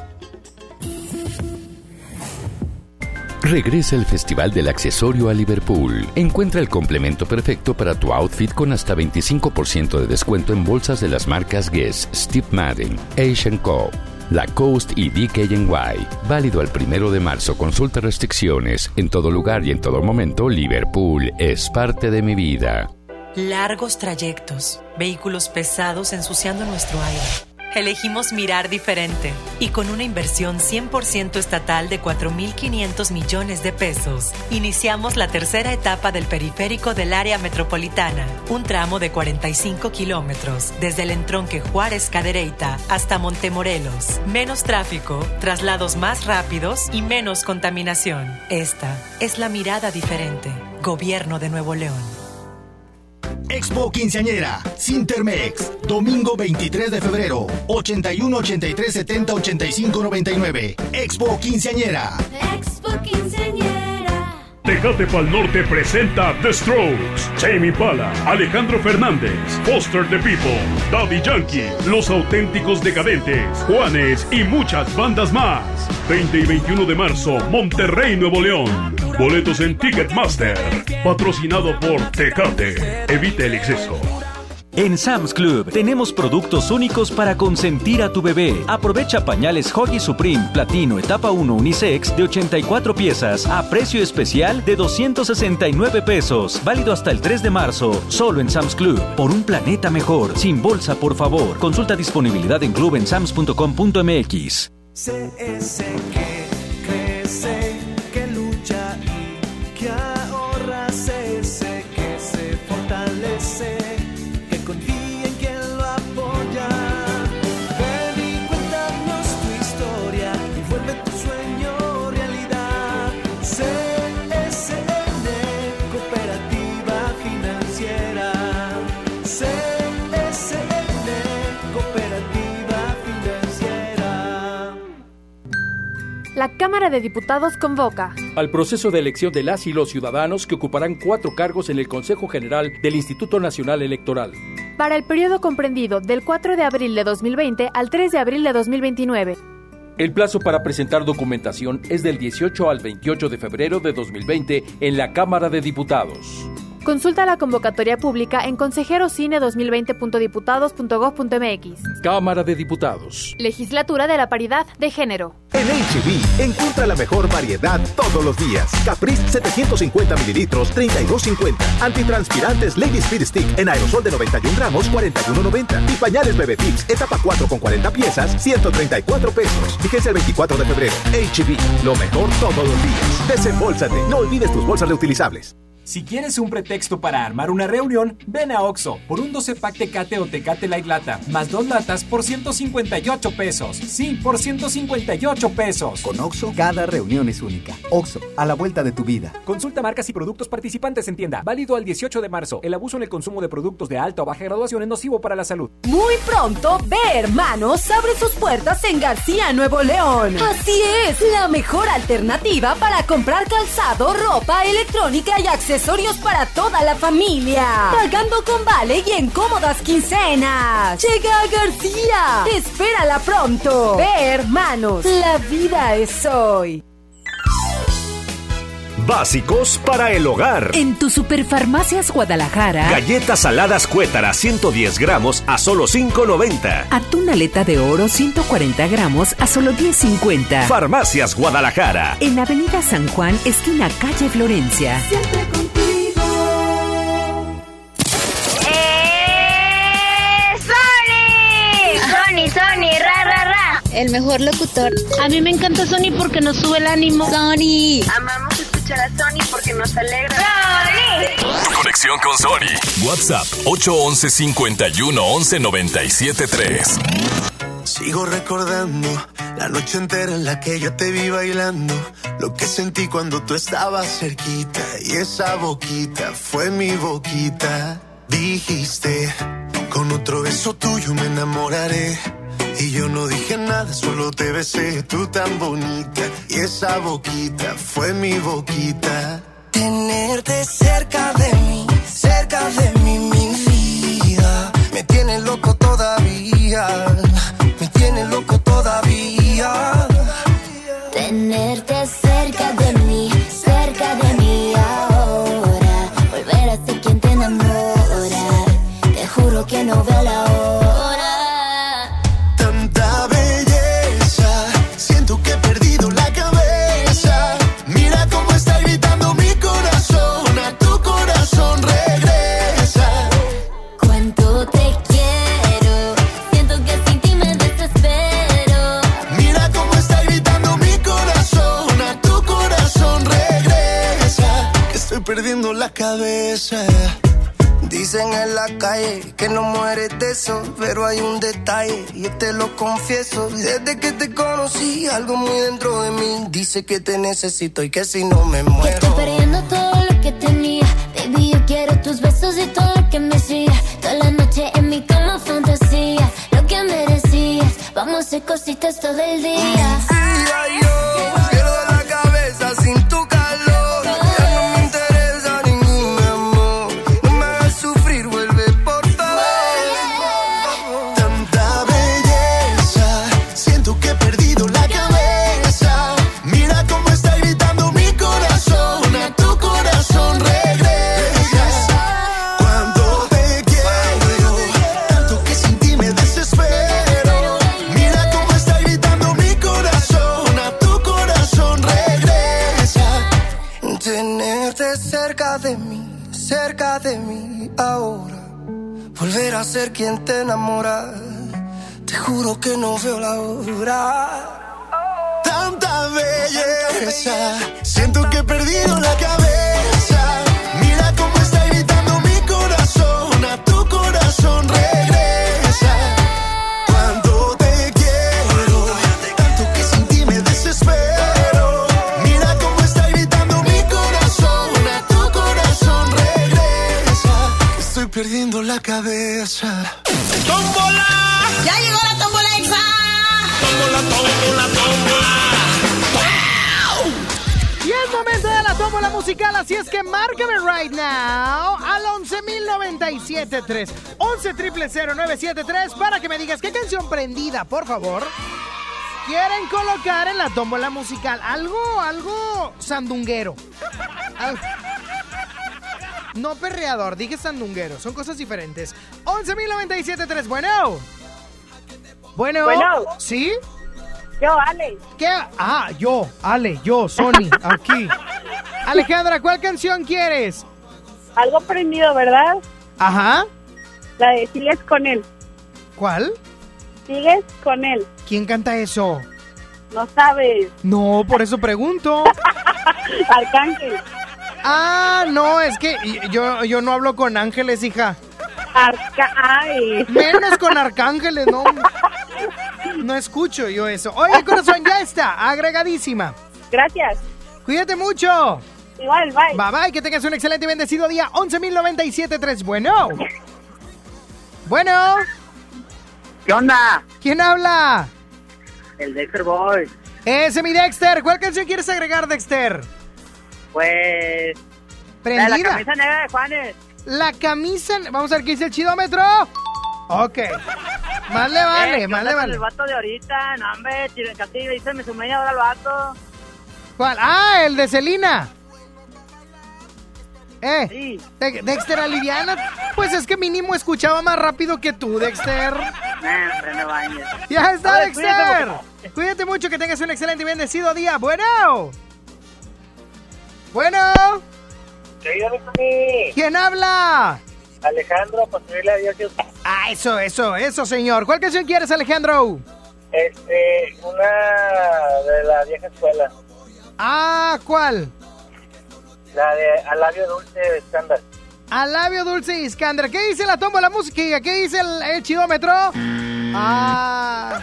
Regresa el Festival del Accesorio a Liverpool. Encuentra el complemento perfecto para tu outfit con hasta 25% de descuento en bolsas de las marcas Guess, Steve Madden, Asian Co. Lacoste y DKNY. Válido al primero de marzo. Consulta restricciones. En todo lugar y en todo momento, Liverpool es parte de mi vida. Largos trayectos, vehículos pesados ensuciando nuestro aire. Elegimos mirar diferente y con una inversión 100% estatal de 4.500 millones de pesos, iniciamos la tercera etapa del periférico del área metropolitana, un tramo de 45 kilómetros desde el entronque Juárez Cadereyta hasta Montemorelos. Menos tráfico, traslados más rápidos y menos contaminación. Esta es la mirada diferente. Gobierno de Nuevo León. Expo Quinceañera, Sintermex, domingo 23 de febrero, 81 83 70 85 99. Expo Quinceañera. Expo Quinceañera. Tecate Pal Norte presenta The Strokes, Jamie Pala, Alejandro Fernández, Foster the People, Daddy Yankee, Los Auténticos Decadentes, Juanes y muchas bandas más. 20 y 21 de marzo, Monterrey, Nuevo León. Boletos en Ticketmaster. Patrocinado por Tecate. Evite el exceso. En Sam's Club tenemos productos únicos para consentir a tu bebé. Aprovecha pañales Hoggy Supreme Platino Etapa 1 Unisex de 84 piezas a precio especial de 269 pesos. Válido hasta el 3 de marzo. Solo en Sam's Club. Por un planeta mejor. Sin bolsa, por favor. Consulta disponibilidad en club en sams.com.mx. La Cámara de Diputados convoca al proceso de elección de las y los ciudadanos que ocuparán cuatro cargos en el Consejo General del Instituto Nacional Electoral. para el periodo comprendido del 4 de abril de 2020 al 3 de abril de 2029. El plazo para presentar documentación es del 18 al 28 de febrero de 2020 en la Cámara de Diputados. Consulta la convocatoria pública en consejerocine2020.diputados.gov.mx. Cámara de Diputados. Legislatura de la Paridad de Género. En HB, encuentra la mejor variedad todos los días. Caprice 750 mililitros, 32.50. Antitranspirantes Lady Speed Stick en aerosol de 91 gramos, 41.90. Y pañales Bebé Tips, etapa 4 con 40 piezas, 134 pesos. Fíjense el 24 de febrero. HB, lo mejor todos los días. Desembolsate, no olvides tus bolsas reutilizables. Si quieres un pretexto para armar una reunión, ven a Oxo por un 12 pack Tecate o Tecate Light Lata, más dos latas por 158 pesos. Sí, por 158 pesos. Con Oxo, cada reunión es única. Oxo, a la vuelta de tu vida. Consulta marcas y productos participantes en tienda. Válido al 18 de marzo. El abuso en el consumo de productos de alta o baja graduación es nocivo para la salud. Muy pronto, Ve Hermanos abre sus puertas en García, Nuevo León. Así es, la mejor alternativa para comprar calzado, ropa, electrónica y accesorios accesorios para toda la familia. Pagando con vale y en cómodas quincenas. Llega García. Espérala pronto. Ve, hermanos. La vida es hoy. Básicos para el hogar. En tu Superfarmacias Guadalajara. Galletas saladas cuétara 110 gramos a solo 5.90. Atún aleta de oro 140 gramos a solo 10.50. Farmacias Guadalajara. En Avenida San Juan, esquina calle Florencia. Siempre contigo. El mejor locutor. A mí me encanta Sony porque nos sube el ánimo. Sony. Amamos escuchar a Sony porque nos alegra. ¡Sony! Conexión con Sony. WhatsApp 811 51 11 97 3. Sigo recordando la noche entera en la que yo te vi bailando. Lo que sentí cuando tú estabas cerquita. Y esa boquita fue mi boquita. Dijiste, con otro beso tuyo me enamoraré. Y yo no dije nada, solo te besé, tú tan bonita. Y esa boquita fue mi boquita. Tenerte cerca de mí, cerca de mí, mi vida. Me tiene loco todavía, cabeza. Dicen en la calle que no mueres de eso, pero hay un detalle, yo te lo confieso. Desde que te conocí, algo muy dentro de mí dice que te necesito y que si no me muero. Estoy perdiendo todo lo que tenía. Baby, yo quiero tus besos y todo lo que me hacía. Toda la noche en mi cama fantasía. Lo que merecías. Vamos a hacer cositas todo el día. yo de mí ahora. Volver a ser quien te enamora. Te juro que no veo la hora. Tanta belleza, siento que he perdido la cabeza. Mira cómo está gritando mi corazón, a tu corazón regresa. Perdiendo la cabeza. ¡Tómbola! ¡Ya llegó la tómbola exa! ¡Tómbola, tómbola, tómbola! Y es momento de la tómbola musical, así es que márcame right now al 11.097.3 11.000.973 para que me digas qué canción prendida, por favor, quieren colocar en la tómbola musical. Algo, algo sandunguero. Al- No perreador, dije sandunguero. Son cosas diferentes. 11.097.3. Bueno. Bueno. Bueno. ¿Sí? Yo, Ale. ¿Qué? Ah, yo, Ale, yo, Sony, aquí. Alejandra, ¿cuál canción quieres? Algo prendido, ¿verdad? Ajá. La de Sigues con él. ¿Cuál? Sigues con él. ¿Quién canta eso? No sabes. No, por eso pregunto. Arcángel. Ah, no, es que yo, yo no hablo con ángeles, hija. Arca Ay. Menos con arcángeles, no. No escucho yo eso. Oye, corazón, ya está, agregadísima. Gracias. Cuídate mucho. Igual, bye. Bye bye, que tengas un excelente y bendecido día. 11.097.3. Bueno. Bueno. ¿Qué onda? ¿Quién habla? El Dexter Boy. Ese mi Dexter. ¿Cuál canción quieres agregar, Dexter? Pues. Prendida. La, de la camisa negra de Juanes. La camisa. Vamos a ver qué dice el chidómetro. Ok. Más le vale, Eh, más ¿qué le vale. El vato de ahorita, no, hombre, Chile Castillo, dice mi sumeña ahora el vato. ¿Cuál? Ah, el de Celina. Eh, Sí. De- Dexter Aliviana. Pues es que mínimo escuchaba más rápido que tú, Dexter. Nah, hombre, no bañes. Ya está, Oye, Dexter. cuídate Cuídate mucho, que tengas un excelente y bendecido día. Bueno. Bueno. ¿Quién habla? Alejandro, subirle a Dios. Ah, eso, eso, eso, señor. ¿Cuál canción quieres, Alejandro? Este, una de la vieja escuela. Ah, ¿cuál? La de Al labio dulce de estándar. Al labio dulce y Iskander. ¿Qué dice la tómbola música? ¿Qué dice el, el chidómetro? Ah.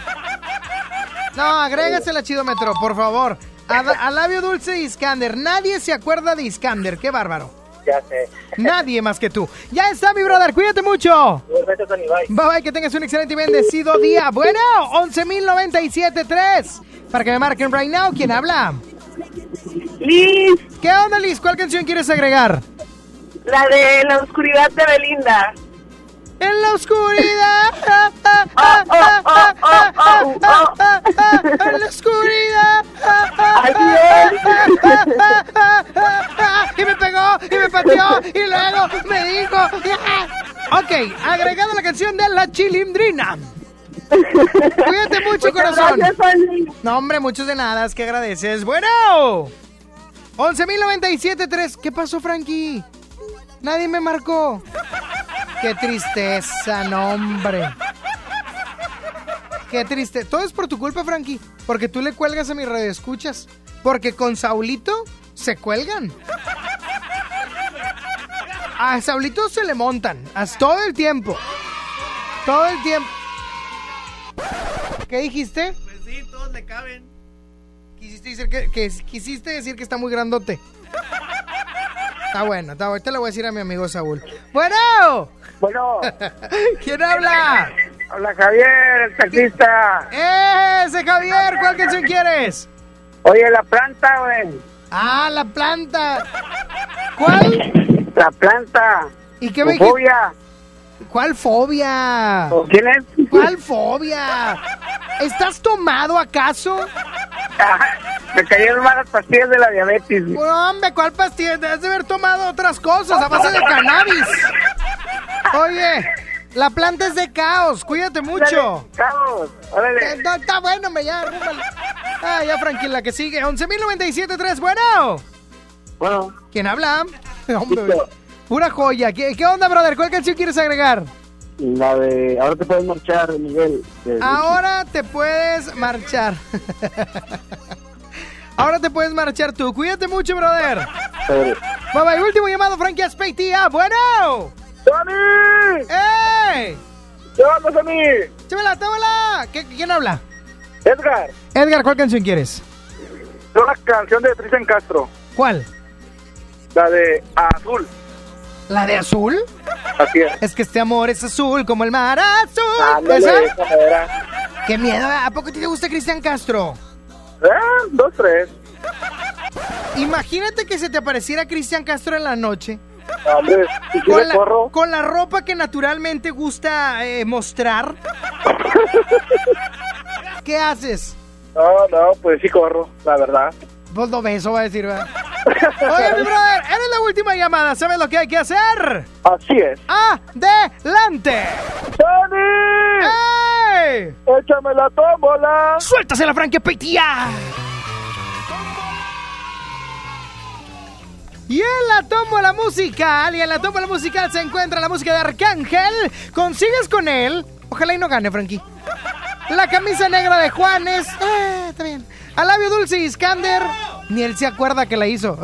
No, agrégase el chidómetro, por favor. A- Al labio dulce y Iskander. Nadie se acuerda de Iskander. Qué bárbaro. Ya sé. Nadie más que tú. Ya está, mi brother. Cuídate mucho. Igualmente, Tony, bye. Bye bye, que tengas un excelente y bendecido día. Bueno, 11.097.3. Para que me marquen right now, ¿quién habla? Liz, ¿Qué onda, Liz? ¿Cuál canción quieres agregar? la de la oscuridad de Belinda. En la oscuridad. En la oscuridad. Y me pegó, y me pateó, y luego me dijo. Ok, agregado la canción de la chilindrina. Cuídate mucho, corazón. No, hombre, muchos de nada, es que agradeces. Bueno, 11.097.3. ¿Qué pasó, Frankie? Nadie me marcó. Qué tristeza, no, hombre. Qué triste. Todo es por tu culpa, Frankie. Porque tú le cuelgas a mis escuchas. Porque con Saulito se cuelgan. A Saulito se le montan. Haz todo el tiempo. Todo el tiempo. ¿Qué dijiste? Pues sí, todos le caben. Quisiste decir que, que- quisiste decir que está muy grandote. Está bueno, está bueno. Ahorita le voy a decir a mi amigo Saúl. Bueno. Bueno. ¿Quién habla? Hola, Javier, el taxista. Ese Javier, ¿cuál canción quieres? Oye, la planta, güey. Ah, la planta. ¿Cuál? La planta. ¿Y qué me dijiste? ¿Cuál fobia? ¿Quién es? ¿Cuál fobia? ¿Estás tomado acaso? Me cayeron malas pastillas de la diabetes. güey. No, hombre, ¿cuál pastilla? Debes de haber tomado otras cosas a base de cannabis. Oye, la planta es de caos, cuídate mucho. Caos, órale. Eh, está bueno, me ya. Ah, ya, tranquila, que sigue. 11.097.3, bueno. Bueno. ¿Quién habla? Hombre, pura joya. ¿Qué, qué onda, brother? ¿Cuál canción quieres agregar? La de Ahora te puedes marchar, Miguel. de- Ahora te puedes marchar. Ahora te puedes marchar tú. Cuídate mucho, brother. Sobre- Bye bye. Último llamado, Frankie Aspey, tía. Bueno. ¡Tony! ¡Ey! ¿Qué onda, Tony? ¡Chámela, támala! ¿Qué- ¿Quién habla? Edgar, Edgar, ¿cuál canción quieres? es una canción de Tristan Castro. ¿Cuál? La de Azul. ¿La de azul? Así es. Es que este amor es azul como el mar azul. Ándale, ¿Esa? esa. ¡Qué miedo! ¿A poco te gusta Cristian Castro? Eh, dos, tres. Imagínate que se te apareciera Cristian Castro en la noche. Hombre, si Con la, corro. con la ropa que naturalmente gusta eh, mostrar. ¿Qué haces? No, no, pues sí corro, la verdad. Vos lo beso, va a decir, ¿verdad? Oye, mi brother, eres la última llamada. ¿Sabes lo que hay que hacer? Así es. ¡Adelante! ¡Dani! ¡Ey! ¡Échame la tómbola! ¡Suéltase la franquepetía! Y en la tómbola musical, y en la tómbola musical se encuentra la música de Arcángel. ¿Consigues con él? Ojalá y no gane, Frankie. La camisa negra de Juanes. Eh, está bien. Al labio dulce Iskander. Ni él se acuerda que la hizo.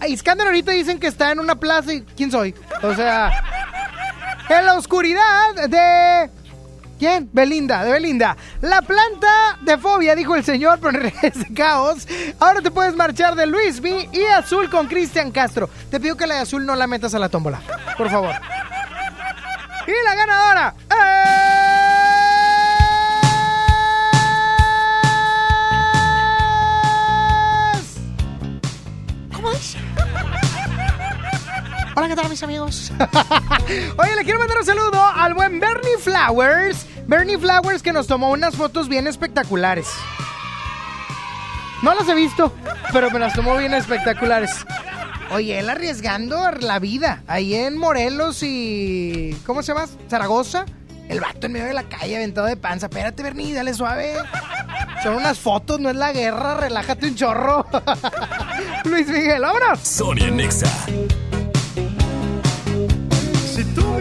A Iskander ahorita dicen que está en una plaza y ¿quién soy? O sea, en la oscuridad de... ¿Quién? Belinda, de Belinda. La planta de fobia, dijo el señor, pero en caos. Ahora te puedes marchar de Luis B y azul con Cristian Castro. Te pido que la de azul no la metas a la tómbola, por favor. Y la ganadora es... Hola, ¿qué tal, mis amigos? Oye, le quiero mandar un saludo al buen Bernie Flowers. Bernie Flowers que nos tomó unas fotos bien espectaculares. No las he visto, pero me las tomó bien espectaculares. Oye, él arriesgando la vida. Ahí en Morelos y. ¿Cómo se llama? Zaragoza. El vato en medio de la calle aventado de panza. Espérate, Bernie, dale suave. Son unas fotos, no es la guerra. Relájate un chorro. Luis Miguel, vámonos. Sonia Nexa. Si tú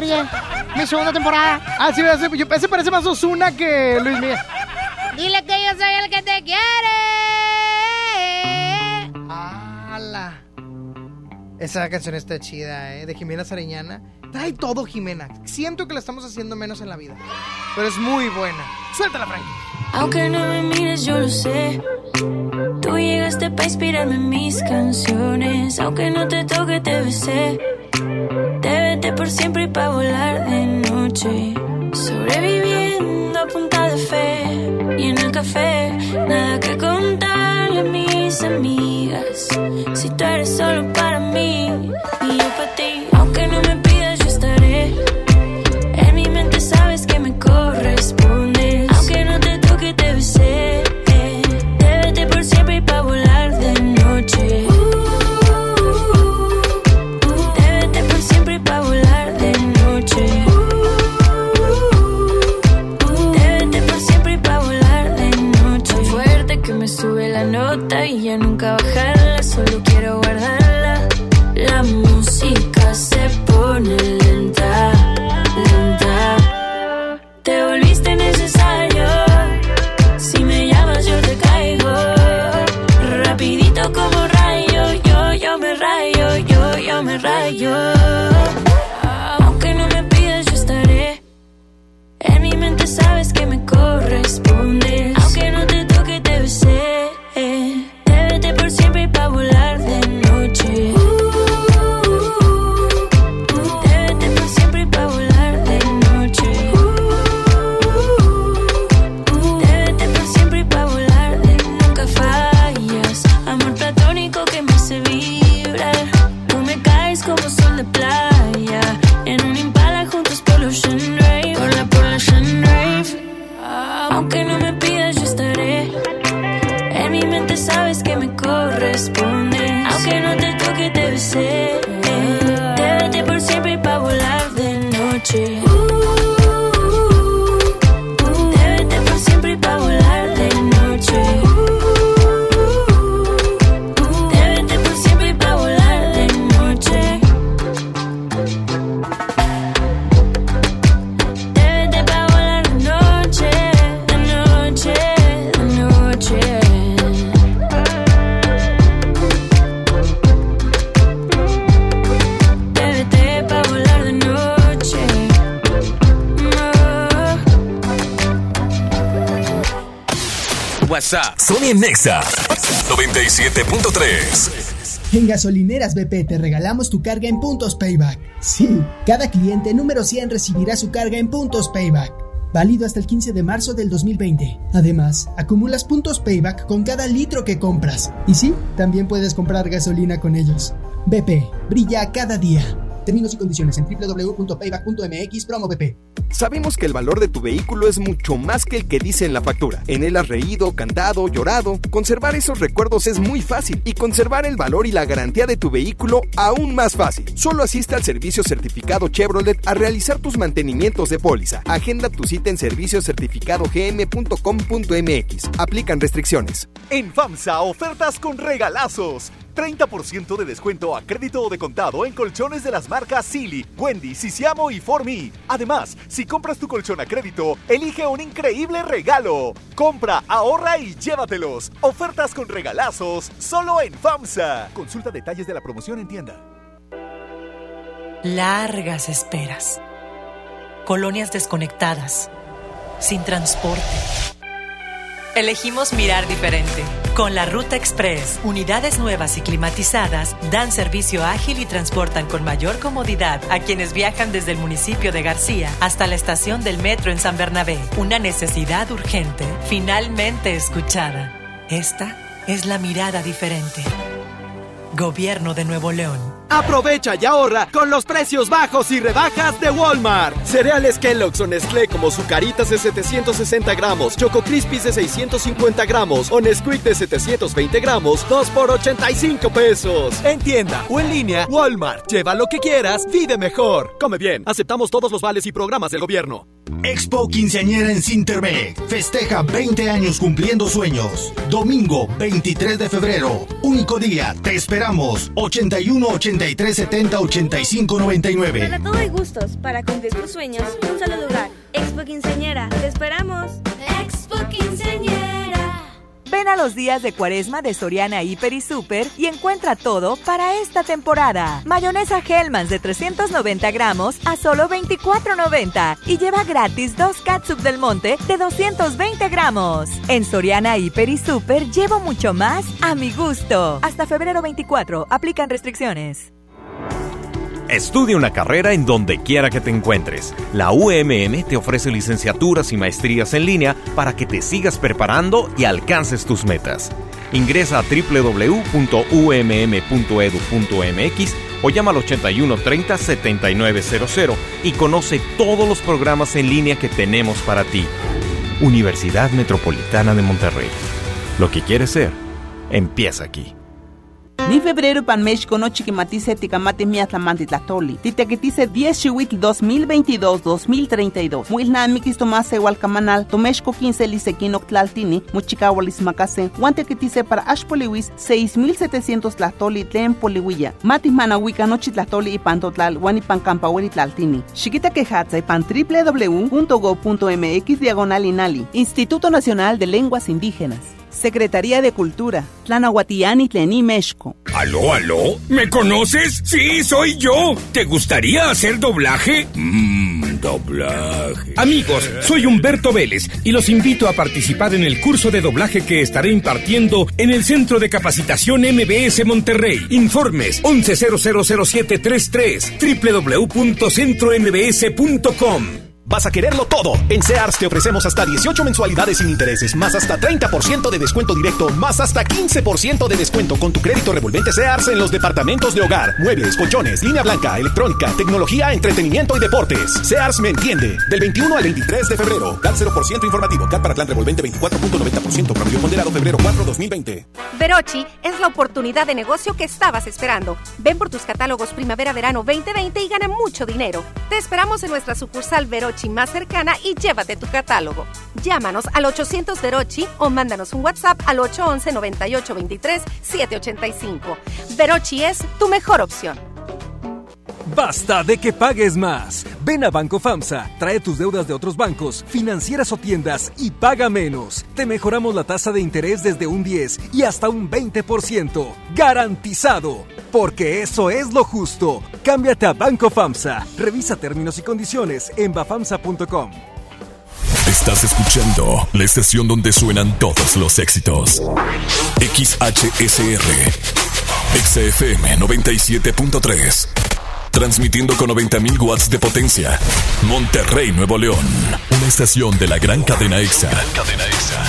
serie, mi segunda temporada. Ah, sí, ese, parece más Osuna que Luis Miguel. Dile que yo soy el que te quiere. ¡Hala! Esa canción está chida, ¿eh? De Jimena Sariñana. Trae todo, Jimena. Siento que la estamos haciendo menos en la vida. Pero es muy buena. Suéltala, Frankie. Aunque no me mires, yo lo sé. Tú llegaste para inspirarme en mis canciones. Aunque no te toque, te besé. Por siempre y pa' volar de noche. Sobreviviendo a punta de fe. Y en el café, nada que contarle a mis amigas. Si tú eres solo para Nexa 97.3. En Gasolineras BP te regalamos tu carga en puntos payback. Sí, cada cliente número 100 recibirá su carga en puntos payback. Válido hasta el 15 de marzo del 2020. Además, acumulas puntos payback con cada litro que compras. Y sí, también puedes comprar gasolina con ellos. BP, brilla cada día. Términos y condiciones en www.payback.mx promo BP. Sabemos que el valor de tu vehículo es mucho más que el que dice en la factura. En él has reído, cantado, llorado. Conservar esos recuerdos es muy fácil y conservar el valor y la garantía de tu vehículo aún más fácil. Solo asiste al servicio certificado Chevrolet a realizar tus mantenimientos de póliza. Agenda tu cita en serviciocertificadogm.com.mx. Aplican restricciones. En FAMSA, ofertas con regalazos. 30% de descuento a crédito o de contado en colchones de las marcas Silly, Wendy, Sisiamo y Formi. Además, si compras tu colchón a crédito, elige un increíble regalo. Compra, ahorra y llévatelos. Ofertas con regalazos solo en FAMSA. Consulta detalles de la promoción en tienda. Largas esperas. Colonias desconectadas. Sin transporte. Elegimos mirar diferente. Con la Ruta Express, unidades nuevas y climatizadas dan servicio ágil y transportan con mayor comodidad a quienes viajan desde el municipio de García hasta la estación del metro en San Bernabé. Una necesidad urgente, finalmente escuchada. Esta es la mirada diferente. Gobierno de Nuevo León. Aprovecha y ahorra con los precios bajos y rebajas de Walmart. Cereales Kellogg's o Nestlé como Zucaritas de 760 gramos, Choco Crispies de 650 gramos o Nesquik de 720 gramos, 2 por 85 pesos. En tienda o en línea, Walmart. Lleva lo que quieras, vive mejor. Come bien, aceptamos todos los vales y programas del gobierno. Expo Quinceañera en Cintermex. Festeja 20 años cumpliendo sueños. Domingo 23 de febrero. Único día. Te esperamos. 81 83 70 85 99. Para todo hay gustos, para cumplir tus sueños, un solo lugar. Expo Quinceañera, te esperamos. Expo Quinceañera. Ven a los días de cuaresma de Soriana Hiper y Super y encuentra todo para esta temporada. Mayonesa Hellmann's de 390 gramos a solo 24.90 y lleva gratis dos catsup del monte de 220 gramos. En Soriana Hiper y Super llevo mucho más a mi gusto. Hasta febrero 24, aplican restricciones. Estudia una carrera en donde quiera que te encuentres. La UMM te ofrece licenciaturas y maestrías en línea para que te sigas preparando y alcances tus metas. Ingresa a www.umm.edu.mx o llama al 81 30 7900 y conoce todos los programas en línea que tenemos para ti. Universidad Metropolitana de Monterrey. Lo que quieres ser, empieza aquí. Ni febrero pan México no chiquimatice ticamate miatlamanti tlatoli. Titequitice 10 chihuitl 2022-2032. Muilnamikis tomase igualcamanal, tomexco 15 lisequino tlaltini, muchicahualis macase, guantequitice para ashpoliwis 6700 tlatoli tlen poliwilla. Mati manahuica nochi tlatoli y pantotlal, guanipan campahueli tlaltini. Chiquita quejatza y pan www.go.mx diagonal inali. Instituto Nacional de Lenguas Indígenas. Secretaría de Cultura, Tlanahuatiani Tlení Mexco. ¿Aló, aló? ¿Me conoces? Sí, soy yo. ¿Te gustaría hacer doblaje? Mmm, doblaje. Amigos, soy Humberto Vélez y los invito a participar en el curso de doblaje que estaré impartiendo en el Centro de Capacitación MBS Monterrey. Informes 11000733 www.centrombs.com. Vas a quererlo todo. En Sears te ofrecemos hasta 18 mensualidades sin intereses, más hasta 30% de descuento directo, más hasta 15% de descuento con tu crédito revolvente Sears en los departamentos de hogar, muebles, colchones, línea blanca, electrónica, tecnología, entretenimiento y deportes. Sears me entiende. Del 21 al 23 de febrero. CAT 0% informativo. CAT para plan revolvente 24.90%. Promedio ponderado febrero 4 2020. Verochi es la oportunidad de negocio que estabas esperando. Ven por tus catálogos Primavera-Verano 2020 y gana mucho dinero. Te esperamos en nuestra sucursal Verochi más cercana y llévate tu catálogo. Llámanos al 800 Verochi o mándanos un WhatsApp al 811 9823 785. Verochi es tu mejor opción. Basta de que pagues más. Ven a Banco FAMSA, trae tus deudas de otros bancos, financieras o tiendas y paga menos. Te mejoramos la tasa de interés desde un 10 y hasta un 20%. Garantizado. Porque eso es lo justo. Cámbiate a Banco FAMSA. Revisa términos y condiciones en bafamsa.com. Estás escuchando la estación donde suenan todos los éxitos. XHSR. XFM 97.3. Transmitiendo con 90.000 watts de potencia. Monterrey, Nuevo León. Una estación de la gran cadena EXA. Cadena EXA.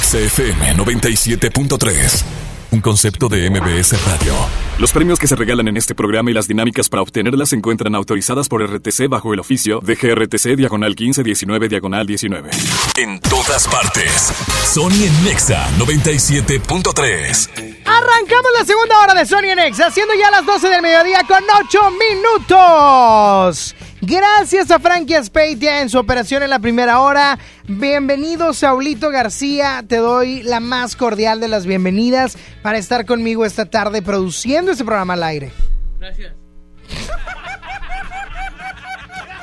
XFM 97.3. Un concepto de MBS Radio. Los premios que se regalan en este programa y las dinámicas para obtenerlas se encuentran autorizadas por RTC bajo el oficio de GRTC Diagonal 1519 Diagonal 19. En todas partes. Sony en Nexa 97.3. Arrancamos la segunda hora de Sony en Nexa, siendo ya las 12 del mediodía con 8 minutos. Gracias a Frankie Aspeitia en su operación en la primera hora. Bienvenido, Saulito García. Te doy la más cordial de las bienvenidas para estar conmigo esta tarde produciendo este programa al aire. Gracias.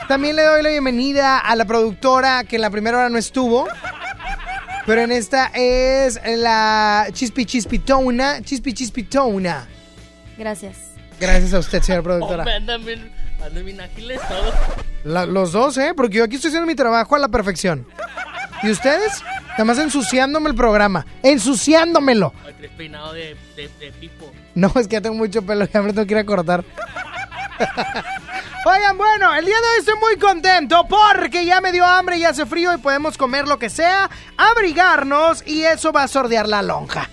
También le doy la bienvenida a la productora que en la primera hora no estuvo. Pero en esta es la Chispi Chispitona. Chispi Chispitona. Gracias. Gracias a usted, señora productora. Andan bien ágiles todos. La- los dos, ¿eh? Porque yo aquí estoy haciendo mi trabajo a la perfección. ¿Y ustedes? Nada más ensuciándome el programa. ¡Ensuciándomelo! Ay, tres peinados de, de, de pipo. No, es que ya tengo mucho pelo, ya me tengo que ir a cortar. Oigan, bueno, el día de hoy estoy muy contento porque ya me dio hambre y hace frío y podemos comer lo que sea, abrigarnos y eso va a sordear la lonja.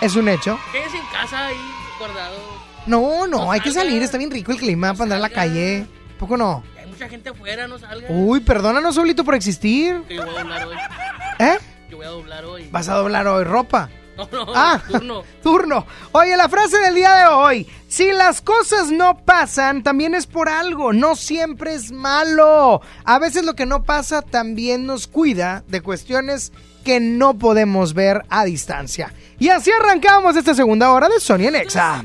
Es un hecho. Quédese en casa ahí guardado. No, no, hay que salir, está bien rico el clima para andar en la calle. ¿Poco no? Hay mucha gente afuera, no salga. Uy, perdónanos, Solito, por existir. Que yo voy a doblar hoy. ¿Eh? Yo voy a doblar hoy. Vas a doblar hoy ropa. No, no, Ah, turno. turno. Oye, la frase del día de hoy. Si las cosas no pasan, también es por algo. No siempre es malo. A veces lo que no pasa también nos cuida de cuestiones que no podemos ver a distancia. Y así arrancamos esta segunda hora de Sony en Exa.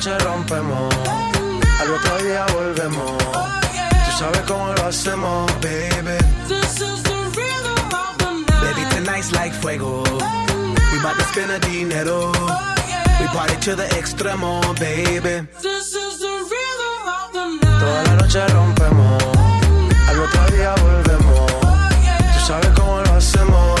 Noche rompemos, al otro día volvemos. Tú sabes cómo lo hacemos, baby. Baby, tonight's like fuego. We bout to spend a dinero. We party to the extremo, baby. Toda la noche rompemos, al otro día volvemos. Tú sabes cómo lo hacemos,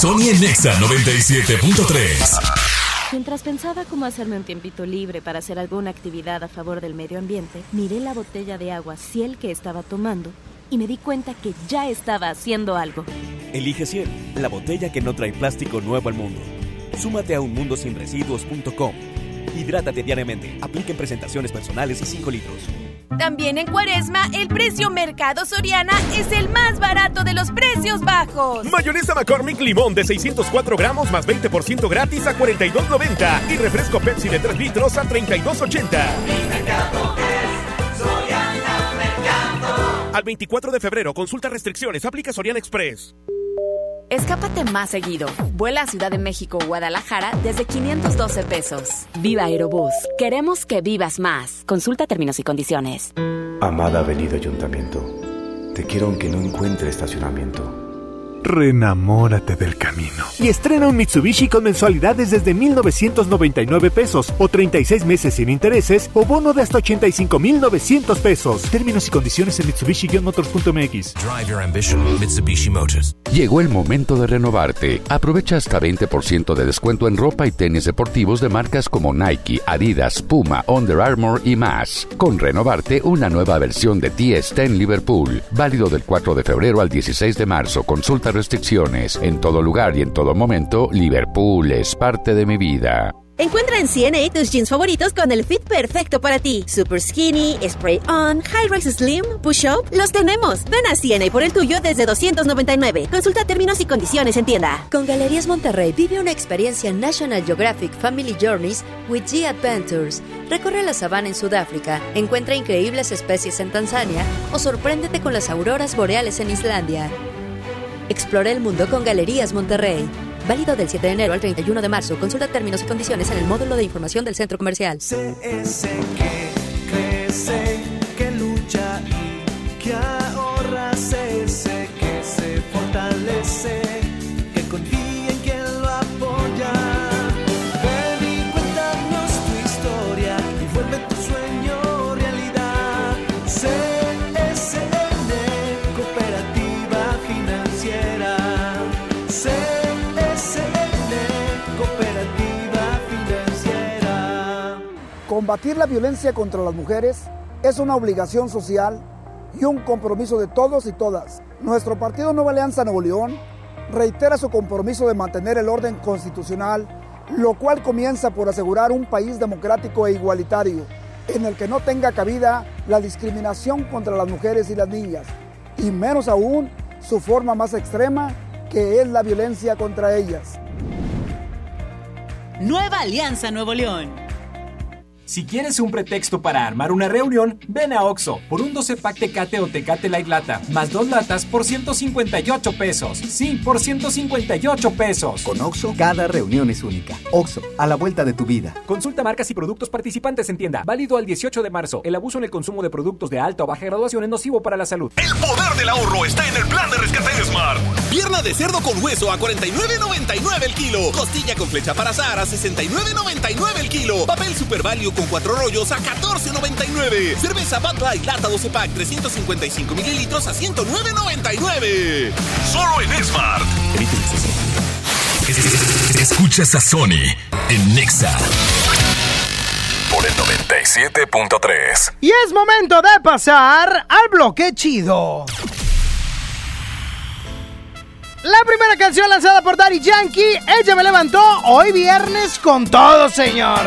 Sony en Nexa 97.3. Mientras pensaba cómo hacerme un tiempito libre para hacer alguna actividad a favor del medio ambiente, miré la botella de agua Ciel que estaba tomando y me di cuenta que ya estaba haciendo algo. Elige Ciel, la botella que no trae plástico nuevo al mundo. Súmate a unmundosinresiduos.com. Hidrátate diariamente. Apliquen presentaciones personales y 5 litros. También en Cuaresma, el precio Mercado Soriana es el más barato de los precios bajos. Mayonesa McCormick Limón de 604 gramos más 20% gratis a 42.90. Y refresco Pepsi de 3 litros a 32.80. Al 24 de febrero, consulta restricciones, aplica Soriana Express. Escápate más seguido. Vuela a Ciudad de México Guadalajara desde 512 pesos. Viva Aerobús. Queremos que vivas más. Consulta términos y condiciones. Amada Avenida Ayuntamiento, te quiero aunque no encuentre estacionamiento. Renamórate del camino. Y estrena un Mitsubishi con mensualidades desde 1,999 pesos o 36 meses sin intereses o bono de hasta 85,900 pesos. Términos y condiciones en Mitsubishi-motors.mx. Drive your ambition, Mitsubishi Motors. Llegó el momento de renovarte. Aprovecha hasta 20% de descuento en ropa y tenis deportivos de marcas como Nike, Adidas, Puma, Under Armour y más. Con renovarte, una nueva versión de ti está en Liverpool. Válido del 4 de febrero al 16 de marzo. Consulta restricciones. En todo lugar y en todo momento, Liverpool es parte de mi vida. Encuentra en CNA tus jeans favoritos con el fit perfecto para ti. Super skinny, spray on, high rise slim, push up, los tenemos. Ven a CNA por el tuyo desde 299. Consulta términos y condiciones en tienda. Con Galerías Monterrey vive una experiencia National Geographic Family Journeys with G Adventures. Recorre la sabana en Sudáfrica, encuentra increíbles especies en Tanzania o sorpréndete con las auroras boreales en Islandia. Explora el mundo con Galerías Monterrey. Válido del 7 de enero al 31 de marzo. Consulta términos y condiciones en el módulo de información del centro comercial. que crece, Combatir la violencia contra las mujeres es una obligación social y un compromiso de todos y todas. Nuestro partido Nueva Alianza Nuevo León reitera su compromiso de mantener el orden constitucional, lo cual comienza por asegurar un país democrático e igualitario, en el que no tenga cabida la discriminación contra las mujeres y las niñas, y menos aún su forma más extrema, que es la violencia contra ellas. Nueva Alianza Nuevo León. Si quieres un pretexto para armar una reunión, ven a Oxo por un 12 pack Tecate o Tecate Light Lata, más dos latas por 158 pesos. Sí, por 158 pesos. Con Oxo, cada reunión es única. Oxo, a la vuelta de tu vida. Consulta marcas y productos participantes en tienda. Válido al 18 de marzo. El abuso en el consumo de productos de alta o baja graduación es nocivo para la salud. El poder del ahorro está en el plan de rescate de Smart. Pierna de cerdo con hueso a 49.99 el kilo. Costilla con flecha para azar a 69.99 el kilo. Papel Super Value con cuatro rollos a 14.99. Cerveza Bud Light lata 12 pack 355 mililitros a 109.99. Solo en Smart. Escuchas a Sony en Nexa por el 97.3. Y es momento de pasar al bloque chido. La primera canción lanzada por Daddy Yankee, Ella me levantó hoy viernes con todo, señor.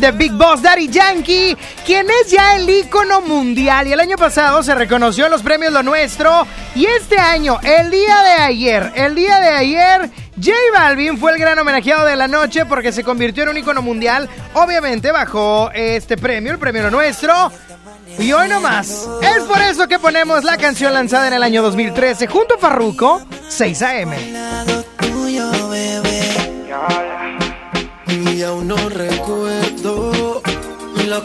De Big Boss Daddy Yankee, quien es ya el ícono mundial. Y el año pasado se reconoció en los premios Lo Nuestro. Y este año, el día de ayer, el día de ayer, J Balvin fue el gran homenajeado de la noche porque se convirtió en un ícono mundial. Obviamente bajo este premio, el premio Lo Nuestro. Y hoy nomás. Es por eso que ponemos la canción lanzada en el año 2013 junto a Farruko, 6 AM.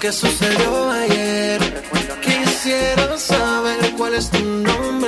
Que sucedió ayer. Quisiera saber cuál es tu nombre,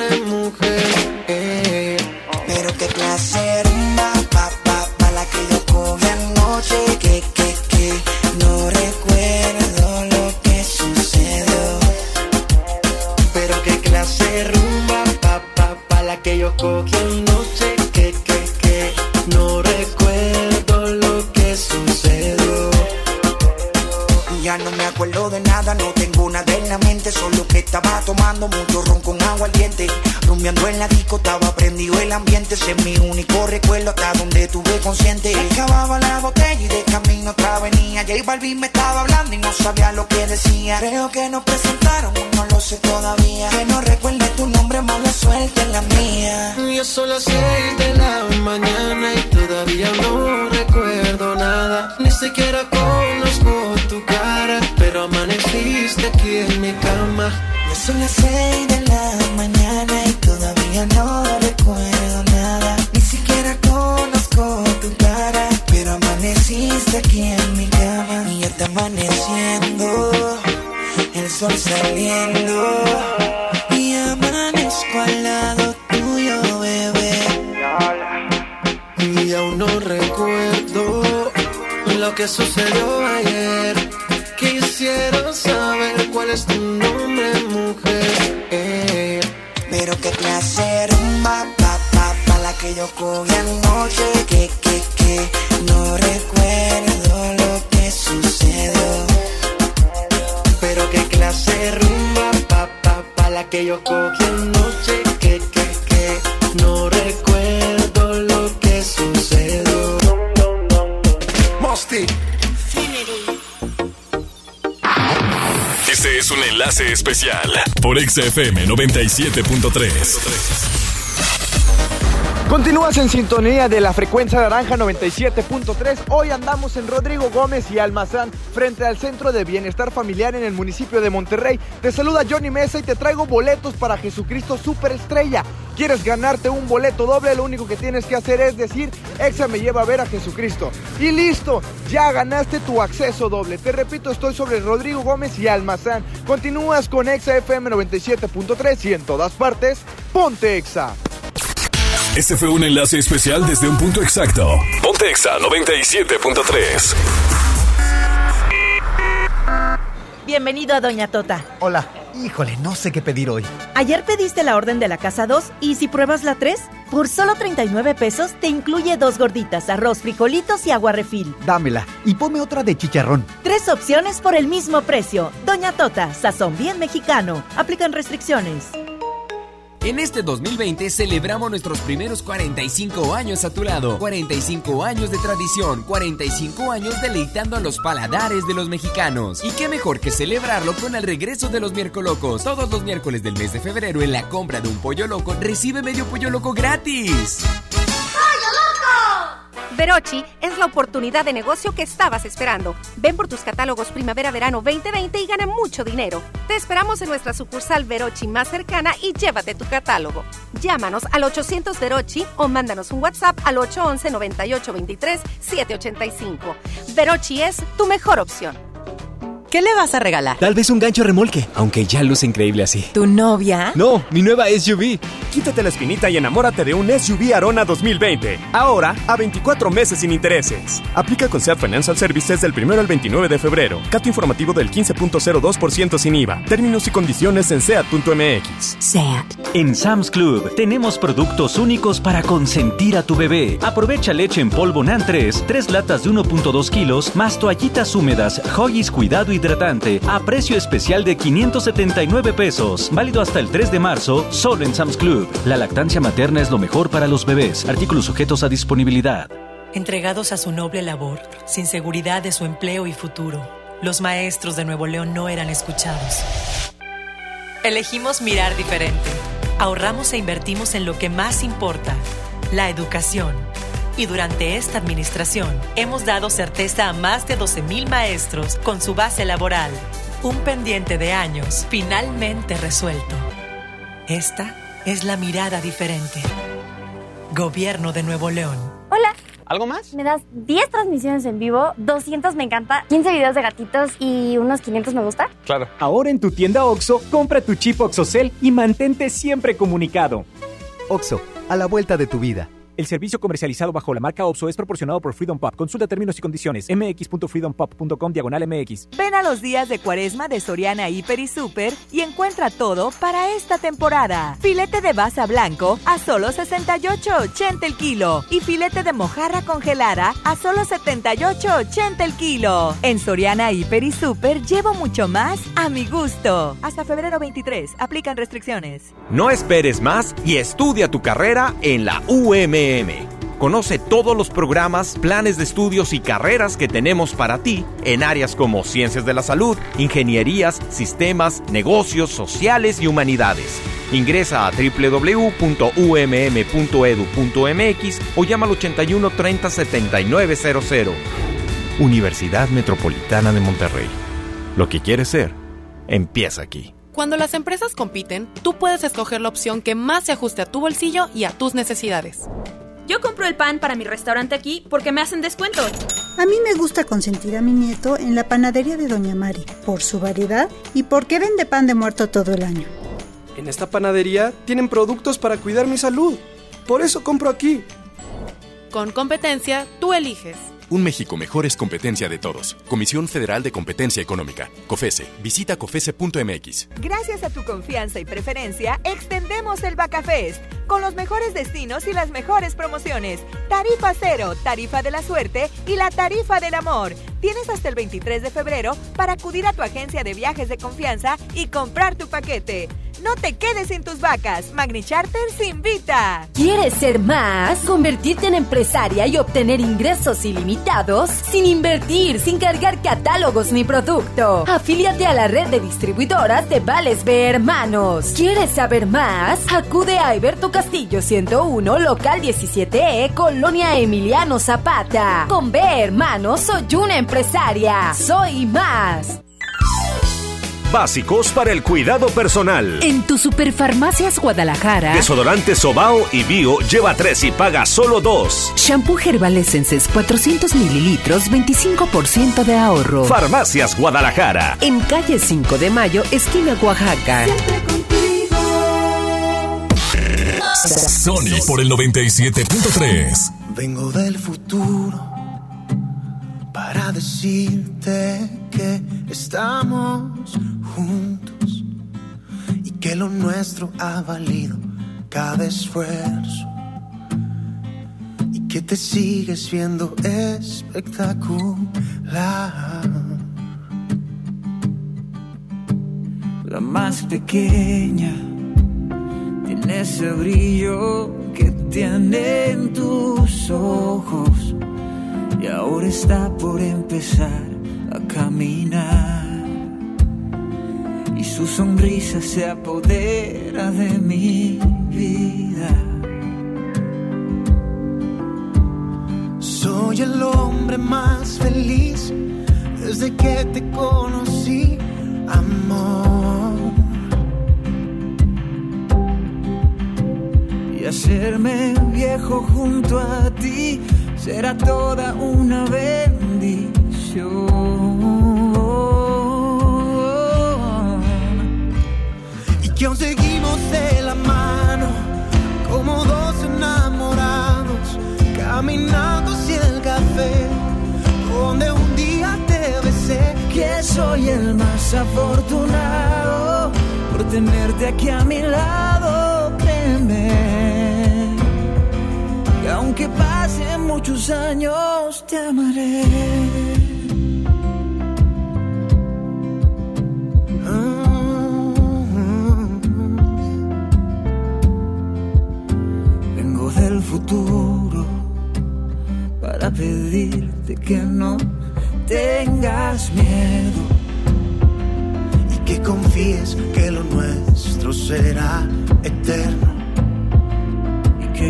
que sucedió ayer. Quisiera saber cuál es tu nombre, mujer. Eh. Pero qué clase rumba, pa, pa, pa, la que yo cogí anoche. Que, que, que, no recuerdo lo que sucedió. Pero qué clase rumba, pa, pa, pa, la que yo cogí anoche. Por XFM 97.3. Continúas en sintonía de la frecuencia naranja 97.3. Hoy andamos en Rodrigo Gómez y Almazán, frente al Centro de Bienestar Familiar en el municipio de Monterrey. Te saluda Johnny Mesa y te traigo boletos para Jesucristo Superestrella. ¿Quieres ganarte un boleto doble? Lo único que tienes que hacer es decir, Exa me lleva a ver a Jesucristo. Y listo, ya ganaste tu acceso doble. Te repito, estoy sobre Rodrigo Gómez y Almazán. Continúas con Exa FM 97.3 y en todas partes, ponte Exa. Este fue un enlace especial desde un punto exacto. Ponte Exa 97.3. Bienvenido a Doña Tota. Hola. Híjole, no sé qué pedir hoy. Ayer pediste la orden de la casa 2 y si pruebas la 3, por solo 39 pesos te incluye dos gorditas, arroz, frijolitos y agua refil. Dámela y ponme otra de chicharrón. Tres opciones por el mismo precio. Doña Tota, sazón bien mexicano. Aplican restricciones. En este 2020 celebramos nuestros primeros 45 años a tu lado. 45 años de tradición, 45 años deleitando a los paladares de los mexicanos. Y qué mejor que celebrarlo con el regreso de los miércolocos. Todos los miércoles del mes de febrero en la compra de un pollo loco recibe medio pollo loco gratis. Verochi es la oportunidad de negocio que estabas esperando. Ven por tus catálogos Primavera-Verano 2020 y gana mucho dinero. Te esperamos en nuestra sucursal Verochi más cercana y llévate tu catálogo. Llámanos al 800 Verochi o mándanos un WhatsApp al 811 9823 785. Verochi es tu mejor opción. ¿Qué le vas a regalar? Tal vez un gancho remolque, aunque ya luce increíble así. ¿Tu novia? No, mi nueva SUV. Quítate la espinita y enamórate de un SUV Arona 2020. Ahora a 24 meses sin intereses. Aplica con SEAT Financial Services del 1 al 29 de febrero. Cato informativo del 15.02% sin IVA. Términos y condiciones en SEAT.mx. SEAT. En Sam's Club tenemos productos únicos para consentir a tu bebé. Aprovecha leche en polvo NAN 3, 3 latas de 1.2 kilos, más toallitas húmedas, Hoggies Cuidado Hidratante, a precio especial de 579 pesos. Válido hasta el 3 de marzo, solo en Sam's Club. La lactancia materna es lo mejor para los bebés. Artículos sujetos a disponibilidad. Entregados a su noble labor, sin seguridad de su empleo y futuro, los maestros de Nuevo León no eran escuchados. Elegimos mirar diferente. Ahorramos e invertimos en lo que más importa, la educación. Y durante esta administración hemos dado certeza a más de 12.000 maestros con su base laboral. Un pendiente de años finalmente resuelto. Esta es la mirada diferente. Gobierno de Nuevo León. Hola, ¿Algo más? Me das 10 transmisiones en vivo, 200 me encanta, 15 videos de gatitos y unos 500 me gusta. Claro. Ahora en tu tienda OXO, compra tu chip OXOCEL y mantente siempre comunicado. OXO, a la vuelta de tu vida. El servicio comercializado bajo la marca OPSO es proporcionado por Freedom Pop. Consulta términos y condiciones. mx.freedompop.com diagonal mx. Ven a los días de cuaresma de Soriana Hiper y Super y encuentra todo para esta temporada. Filete de basa blanco a solo 68.80 el kilo y filete de mojarra congelada a solo 78.80 el kilo. En Soriana Hiper y Super llevo mucho más a mi gusto. Hasta febrero 23. Aplican restricciones. No esperes más y estudia tu carrera en la UM. Conoce todos los programas, planes de estudios y carreras que tenemos para ti en áreas como ciencias de la salud, ingenierías, sistemas, negocios, sociales y humanidades. Ingresa a www.umm.edu.mx o llama al 81 30 7900. Universidad Metropolitana de Monterrey. Lo que quieres ser, empieza aquí. Cuando las empresas compiten, tú puedes escoger la opción que más se ajuste a tu bolsillo y a tus necesidades. Yo compro el pan para mi restaurante aquí porque me hacen descuento. A mí me gusta consentir a mi nieto en la panadería de Doña Mari por su variedad y porque vende pan de muerto todo el año. En esta panadería tienen productos para cuidar mi salud. Por eso compro aquí. Con competencia, tú eliges. Un México mejor es competencia de todos. Comisión Federal de Competencia Económica. COFESE. Visita COFESE.mx. Gracias a tu confianza y preferencia, extendemos el Bacafest con los mejores destinos y las mejores promociones. Tarifa cero, tarifa de la suerte y la tarifa del amor. Tienes hasta el 23 de febrero para acudir a tu agencia de viajes de confianza y comprar tu paquete. No te quedes sin tus vacas. Magni Charters invita. ¿Quieres ser más? ¿Convertirte en empresaria y obtener ingresos ilimitados? Sin invertir, sin cargar catálogos ni producto. Afíliate a la red de distribuidoras de Vales B Hermanos. ¿Quieres saber más? Acude a Alberto Castillo 101, local 17E, Colonia Emiliano Zapata. Con B Hermanos soy una empresaria. Soy más. Básicos para el cuidado personal. En tu Superfarmacias Guadalajara. Desodorante Sobao y Bio lleva 3 y paga solo 2. Shampoo Herbal Essences 400 mililitros, 25% de ahorro. Farmacias Guadalajara. En calle 5 de Mayo, esquina Oaxaca. Sony por el 97.3. Vengo del futuro para decirte que estamos juntos y que lo nuestro ha valido cada esfuerzo y que te sigues viendo espectacular. La más pequeña tiene ese brillo que tiene en tus ojos y ahora está por empezar a caminar. Y su sonrisa se apodera de mi vida. Soy el hombre más feliz desde que te conocí, amor. Y hacerme viejo junto a ti será toda una bendición. Y que aún seguimos de la mano como dos enamorados caminando hacia el café donde un día te besé. Que soy el más afortunado por tenerte aquí a mi lado, créeme. Aunque pasen muchos años, te amaré. Vengo del futuro para pedirte que no tengas miedo y que confíes que lo nuestro será eterno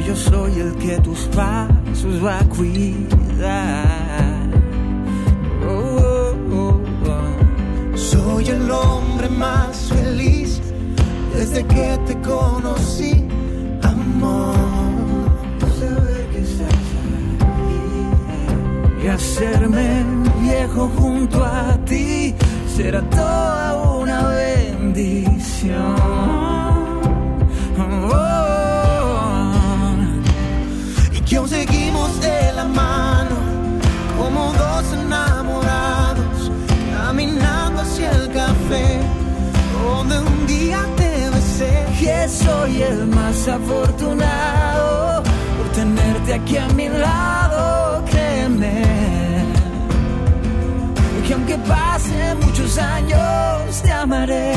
yo soy el que tus pasos va a cuidar. Oh, oh, oh. Soy el hombre más feliz desde que te conocí, amor. Saber que estás ahí. hacerme viejo junto a ti será toda una bendición. El café donde un día te besé. Que soy el más afortunado por tenerte aquí a mi lado créeme. Que aunque pasen muchos años te amaré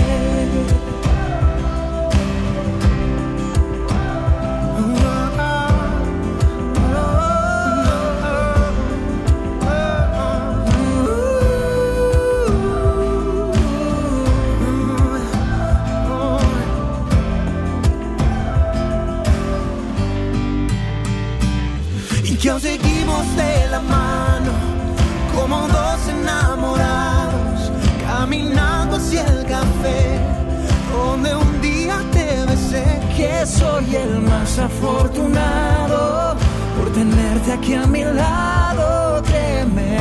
soy el más afortunado por tenerte aquí a mi lado créeme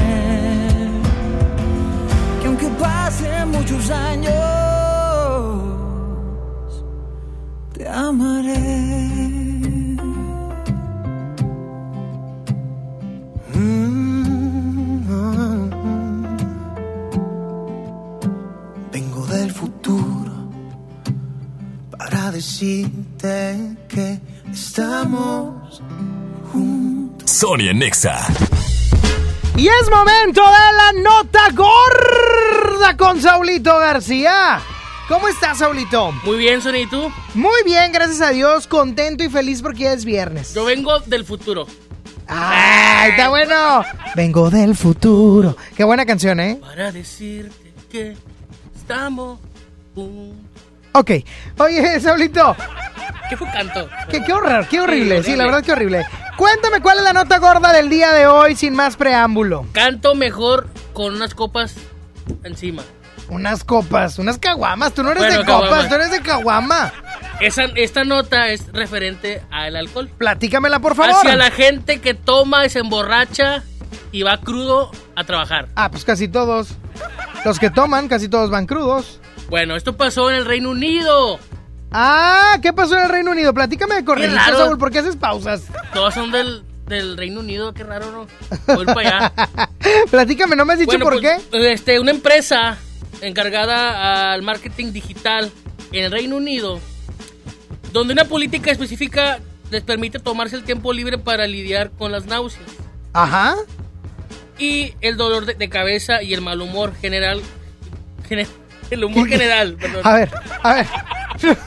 que aunque pasen muchos años te amaré Mm. En Nexa. Y es momento de la nota gorda con Saulito García. ¿Cómo estás, Saulito? Muy bien, Sony, ¿y tú? Muy bien, gracias a Dios, contento y feliz porque ya es viernes. Yo vengo del futuro. ¡Ay, está bueno! Vengo del futuro. Qué buena canción, ¿eh? Para decirte que estamos juntos. Ok. Oye, Saulito, ¿Qué fue canto? qué, qué horror, qué horrible. Sí, Sí, la verdad que horrible. Cuéntame cuál es la nota gorda del día de hoy sin más preámbulo. Canto mejor con unas copas encima. Unas copas, unas caguamas. Tú no eres Bueno, de copas, tú eres de caguama. Esa, esta nota es referente al alcohol. Platícamela, por favor. Hacia la gente que toma y se emborracha y va crudo a trabajar. Ah, pues casi todos. Los que toman, casi todos van crudos. Bueno, esto pasó en el Reino Unido. Ah, ¿qué pasó en el Reino Unido? Platícame de corrido. Saúl, ¿por qué haces pausas? Todos son del, del Reino Unido, qué raro, ¿no? Voy para allá. Platícame, ¿no me has dicho Bueno, por pues, qué? Este, una empresa encargada al marketing digital en el Reino Unido, donde una política específica les permite tomarse el tiempo libre para lidiar con las náuseas Ajá. y el dolor de, de cabeza y el mal humor general. gene- el humor general, perdón. A ver, a ver.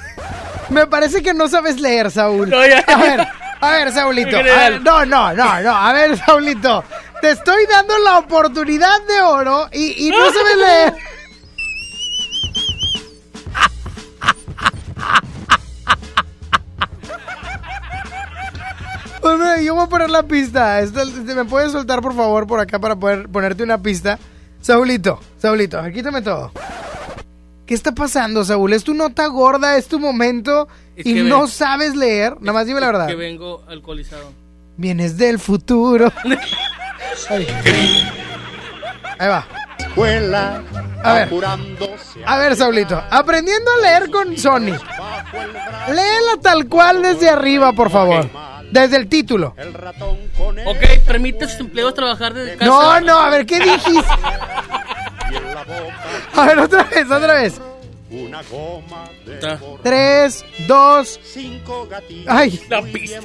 Me parece que no sabes leer, Saúl. No, ya. A ver, a ver, Saulito. A ver, no, no, no, no. A ver, Saulito. Te estoy dando la oportunidad de oro y, y no sabes leer. Hombre, yo voy a poner la pista. Esto- ¿Me puedes soltar, por favor, por acá para poder ponerte una pista? Saulito, Saulito, a ver, quítame todo. ¿Qué está pasando, Saúl? ¿Es tu nota gorda? ¿Es tu momento? Es y no sabes leer. Nada más dime la verdad. Que vengo alcoholizado. Vienes del futuro. Ahí. Ahí va. Escuela, A ver. A ver, Saulito. Aprendiendo a leer con Sony. Léela tal cual desde arriba, por favor. Desde el título. Ok, permite a sus empleados trabajar desde casa. No, no, a ver, ¿qué dijiste? A ver, otra vez, otra vez. Una goma de. Tres, dos. cinco gatitos Ay. La pista.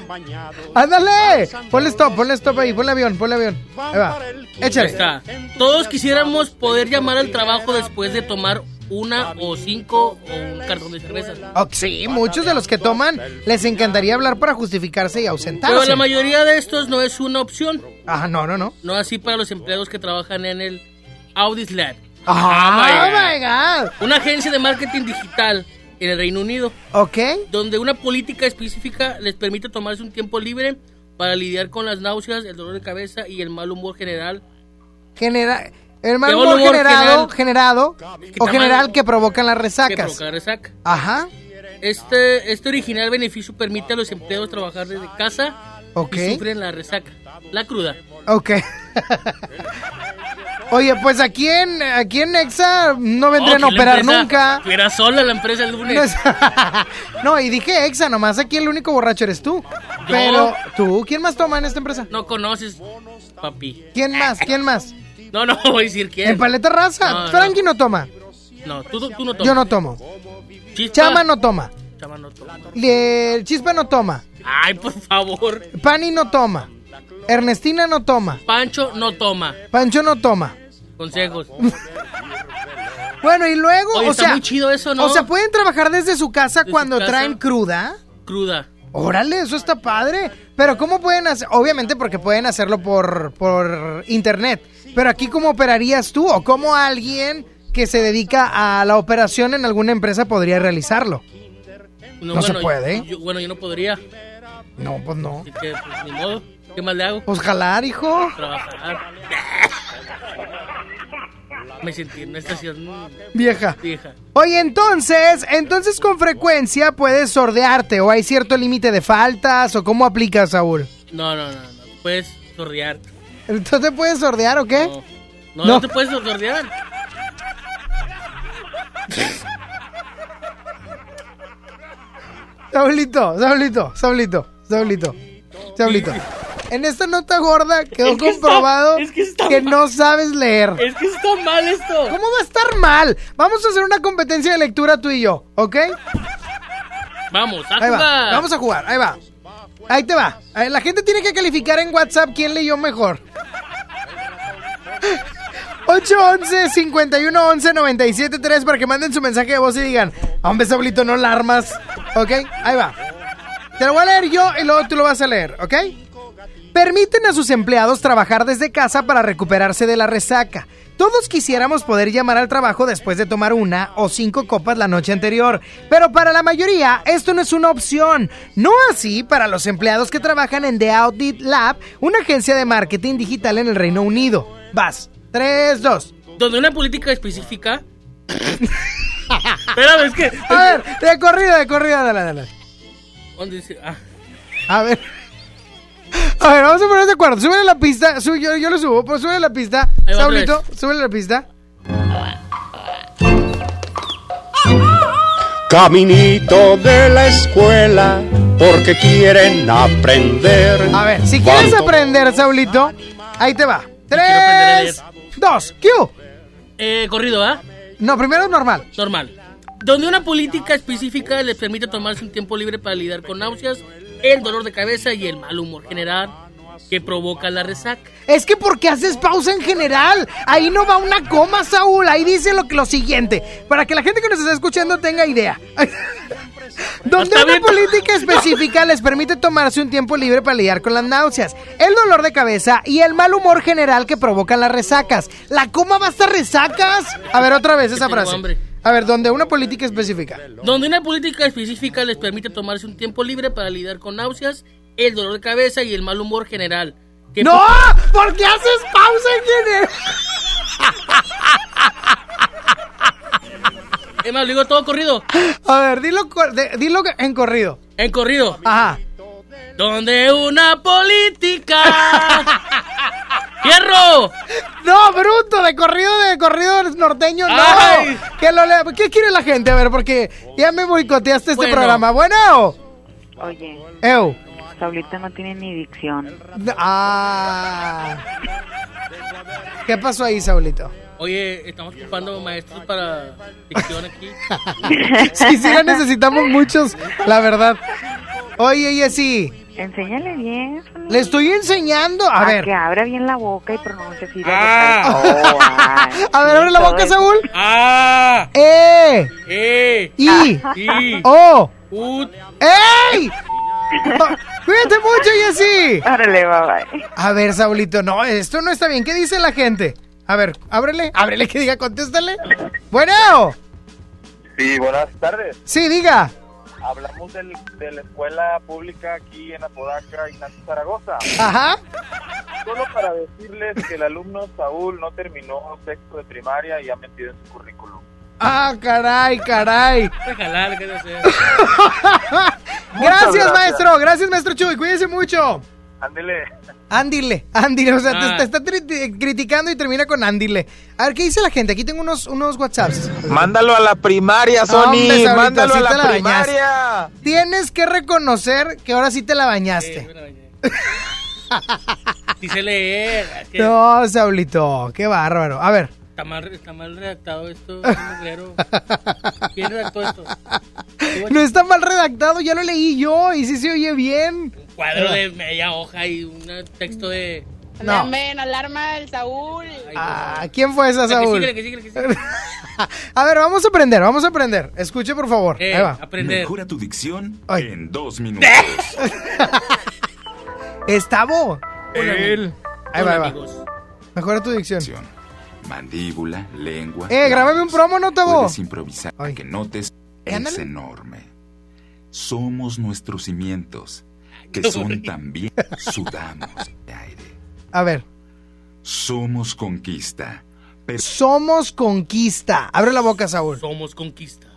¡Ándale! Ponle stop, ponle stop ahí, ponle avión, ponle avión. Ahí va. Échale. está. Todos quisiéramos poder llamar al trabajo después de tomar una o cinco o un cartón de cerveza. Oh, sí, muchos de los que toman les encantaría hablar para justificarse y ausentarse. Pero la mayoría de estos no es una opción. Ah, no, no, no. No así para los empleados que trabajan en el Audis Lab. Ah, Oh my God. Una agencia de marketing digital en el Reino Unido. Ok. Donde una política específica les permite tomarse un tiempo libre para lidiar con las náuseas, el dolor de cabeza y el mal humor general. Genera el mal humor humor generado, general. generado o general que provocan las que resacas. provoca resaca. Ajá. Este, este original beneficio permite a los empleados trabajar desde casa Ok. y sufren la resaca, la cruda. Ok. Oye, pues aquí en, aquí en Exa no vendrían a Oh, la operar empresa nunca. Estuviera sola la empresa el lunes. No, y dije Exa, nomás aquí el único borracho eres tú. Pero, ¿tú? ¿Quién más toma en esta empresa? No conoces, papi. ¿Quién más? ¿Quién más? No, no voy a decir quién. En paleta raza. No, no. Frankie no toma. No, tú, tú no tomas. Yo no tomo. Chispa. Chama no toma. Chama no toma. El Chispa no toma. Ay, por favor. Pani no toma. Ernestina no toma. Pancho no toma. Pancho no toma. Consejos. Bueno, y luego, Oye, o está sea, muy chido eso, ¿no? O sea, pueden trabajar desde su casa cuando casa. traen cruda. Cruda. Órale, eso está padre. Pero ¿cómo pueden hacer? Obviamente porque pueden hacerlo por, por internet. Pero aquí ¿cómo operarías tú? ¿O cómo alguien que se dedica a la operación en alguna empresa podría realizarlo? No se puede. Yo, bueno, yo no podría. No, pues no. Así que, pues, ni modo. ¿Qué más le hago? Pues jalar, hijo. Trabajar. Me sentí en una estación Vieja. vieja. Oye, entonces, entonces con frecuencia puedes sordearte o hay cierto límite de faltas o cómo aplicas, Saúl. No, no, no, no. Puedes sordear. ¿Tú te puedes sordear o qué? No, no, te puedes sordear. Saulito, Saulito, Saulito, Saulito, Saulito. En esta nota gorda quedó Es que está- comprobado es que está que mal. no sabes leer. Es que está mal esto. ¿Cómo va a estar mal? Vamos a hacer una competencia de lectura tú y yo, ¿ok? Vamos, a Ahí jugar. va, vamos a jugar, ahí va. Ahí te va. La gente tiene que calificar en WhatsApp quién leyó mejor. 811 5111 973 para que manden su mensaje de voz y digan, hombre, Saulito, no la armas. ¿Ok? Ahí va. Te lo voy a leer yo y luego tú lo vas a leer, ¿ok? Permiten a sus empleados trabajar desde casa para recuperarse de la resaca. Todos quisiéramos poder llamar al trabajo después de tomar una o cinco copas la noche anterior, pero para la mayoría esto no es una opción. No así para los empleados que trabajan en The Audit Lab, una agencia de marketing digital en el Reino Unido. Vas. 3, 2. Donde una política específica. Espérame, es que. A ver, de corrida, de corrida, dale, dale. ¿Dónde dice? Ah. A ver. A ver, vamos a ponernos de acuerdo. Súbele la pista. Sube- yo, yo lo subo, pero súbele la pista. Saulito, súbele la pista. Caminito de la escuela, porque quieren aprender. A ver, si quieres aprender, Saulito, ahí te va. 3, 2, Q. Eh, corrido, ¿ah? No, primero normal. Normal. Donde una política específica les permite tomarse un tiempo libre para lidiar con náuseas, el dolor de cabeza y el mal humor general que provoca la resaca. Es que porque haces pausa en general. Ahí no va una coma, Saúl. Ahí dice lo, lo siguiente. Para que la gente que nos está escuchando tenga idea. Donde una bien. política específica les permite tomarse un tiempo libre para lidiar con las náuseas, el dolor de cabeza y el mal humor general que provocan las resacas. ¿La coma va a estar resacas? A ver, otra vez esa frase. hambre. A ver, donde una política específica. Donde una política específica les permite tomarse un tiempo libre para lidiar con náuseas, el dolor de cabeza y el mal humor general. que ¡No! ¿Por qué haces pausa en general? Es más, lo digo todo corrido. A ver, dilo, de- dilo en corrido. En corrido. Ajá. Donde una política. ¡Fierro! No, bruto, de corrido, de corrido norteño, no. Ay. Que lo lea- ¿Qué quiere la gente? A ver, porque ya me boicoteaste este Bueno. programa. Bueno. Oye, Eu. Saulito no tiene ni dicción. Ah. ¿Qué pasó ahí, Saulito? Oye, estamos ocupando maestros para dicción aquí. Sí, sí, la necesitamos muchos, la verdad. Oye, Jessy, Enséñale bien. le estoy enseñando. A ver. que abra bien la boca y pronuncie así. Ah. Oh, ay, A ver, abre la boca. Saúl. ¡Ah! ¡Eh! ¡Eh! ¡I! ¡I! ¡Oh! ¡Ut! ¡Ey! Cuídate mucho, Jessy. Árale, bye bye. A ver, Saulito, no, esto no está bien. ¿Qué dice la gente? A ver, ábrele, ábrele que diga, contéstale. Bueno, Sí, buenas tardes. sí, diga. Hablamos del- de la escuela pública aquí en Apodaca, Ignacio Zaragoza. Ajá. Solo para decirles que el alumno Saúl no terminó sexto de primaria y ha metido en su currículum. Ah, caray, caray. Gracias, gracias. maestro. Gracias, maestro Chuy. Cuídese mucho. Ándele. Ándile, ándile, o sea, te- Ah. te, está tri- criticando y termina con ándile. A ver, ¿qué dice la gente? Aquí tengo unos, unos WhatsApps. Mándalo a la primaria, Sony. Mándalo sí a la, la primaria. bañaste. Tienes que reconocer que ahora sí te la bañaste. Dice leer. es que No, Saulito, qué bárbaro. A ver, Está mal, está mal redactado esto. mugrero. ¿Quién redactó esto? no está mal redactado, ya lo leí yo y sí se oye bien. Cuadro de media hoja y un texto de. No. Alarma del Saúl. Ah, ¿Quién fue esa, Que Saúl? síguele, que síguele, que síguele. A ver, vamos a aprender, vamos a aprender. Escuche, por favor. Eh, Ahí va. aprender. Mejora tu dicción Ay. en dos minutos. Estavo. Hola, Él. Ahí va, ahí va. Mejora tu dicción. Mandíbula, lengua. Eh, grábame un promo, ¿no, Tavo? Puedes improvisar que notes Eh, es ándale. enorme. Somos nuestros cimientos, que son también sudamos de aire. A ver. Somos conquista. Pero Somos conquista. Abre la boca, Saúl. Somos conquista.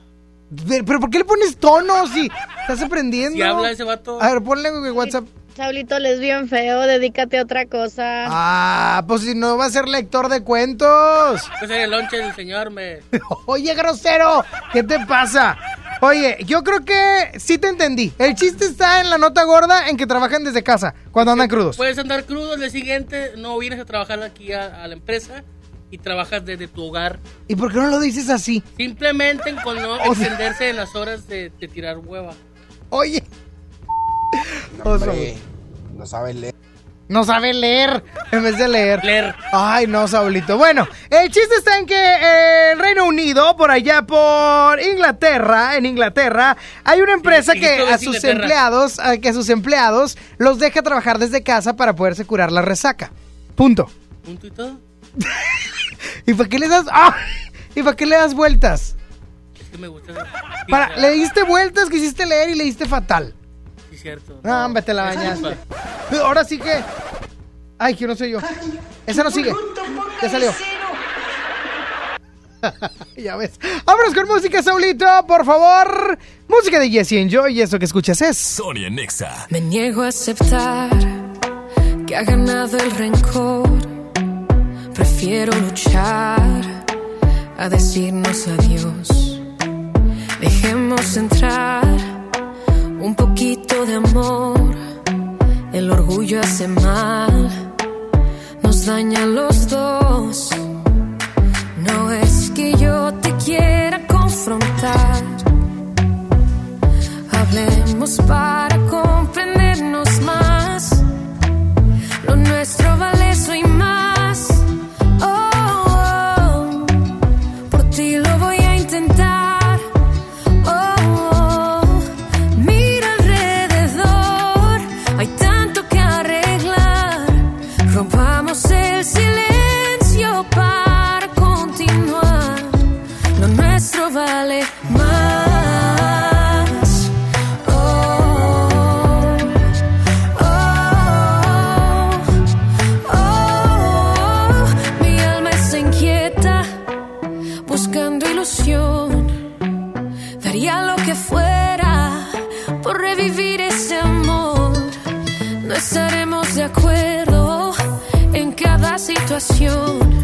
Pero, pero ¿por qué le pones tono si estás aprendiendo? Si habla ese vato. A ver, ponle en WhatsApp. Saulito, les bien feo, dedícate a otra cosa. Ah, pues si no va a ser lector de cuentos. Pues en el lonche del señor me. Oye, grosero, ¿qué te pasa? Oye, yo creo que sí te entendí. El chiste está en la nota gorda en que trabajan desde casa, cuando andan crudos. Puedes andar crudo el día siguiente, no vienes a trabajar aquí a, a la empresa y trabajas desde tu hogar. ¿Y por qué no lo dices así? Simplemente con no O sea- extenderse en las horas de, de tirar hueva. Oye. Hombre, no sabes leer. No sabe leer en vez de leer. Leer. Ay, no, Saulito. Bueno, el chiste está en que eh, el Reino Unido, por allá por Inglaterra, en Inglaterra, hay una empresa que a sus Inglaterra. empleados, a que a sus empleados los deja trabajar desde casa para poderse curar la resaca. Punto. Punto y todo. ¿Y para qué le das? ¡Ah! ¿Y para qué le das vueltas? Es que me gusta. Para, le diste vueltas, quisiste leer y le diste fatal. Cierto. No, hombre, te la bañaste. Ahora sí que. Ay, que no soy yo. Esa no sigue. Ya salió. ya ves. Vámonos con música, Saulito, por favor. Música de Jesse Enjoy y eso que escuchas es. Sonia Nexa. Me niego a aceptar que ha ganado el rencor. Prefiero luchar a decirnos adiós. Dejemos entrar un poquito de amor. El orgullo hace mal, nos daña a los dos. No es que yo te quiera confrontar. Hablemos para comprendernos más. Lo nuestro vale eso y cada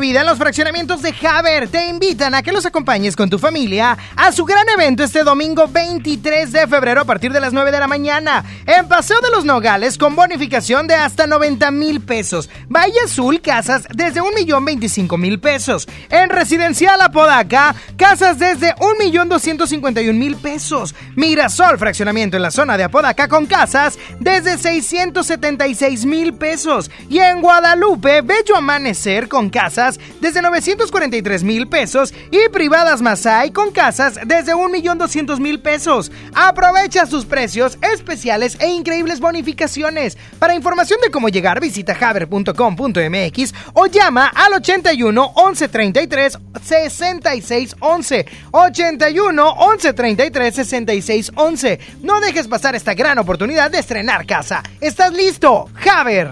vida en los fraccionamientos de Haber te invitan a que los acompañes con tu familia a su gran evento este domingo 23 de febrero a partir de las 9 de la mañana en Paseo de los Nogales con bonificación de hasta 90 mil pesos. Valle Azul, casas desde 1 millón 25 mil pesos. En Residencial Apodaca, casas desde 1 millón 251 mil pesos. Mirasol, fraccionamiento en la zona de Apodaca con casas desde 676 mil pesos. Y en Guadalupe, Bello Amanecer con casas desde 943 mil pesos y privadas Masai con casas desde 1.200.000 pesos. Aprovecha sus precios especiales e increíbles bonificaciones. Para información de cómo llegar, visita haber.com.mx o llama al 81 11 33 66 11. 81 11 33 66 11. No dejes pasar esta gran oportunidad de estrenar casa. ¿Estás listo? Haber.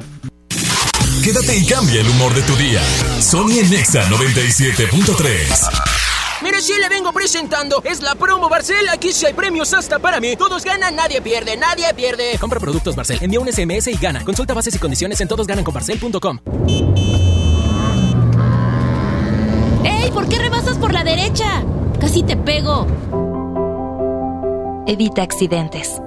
Quédate y cambia el humor de tu día. Sony en Nexa 97.3. Mire, sí le vengo presentando. Es la promo Barcel. Aquí sí hay premios hasta para mí. Todos ganan, nadie pierde, nadie pierde. Compra productos Barcel, envía un SMS y gana. Consulta bases y condiciones en todosgananconbarcel.com. ¡Ey! ¿Por qué rebasas por la derecha? Casi te pego. Evita accidentes.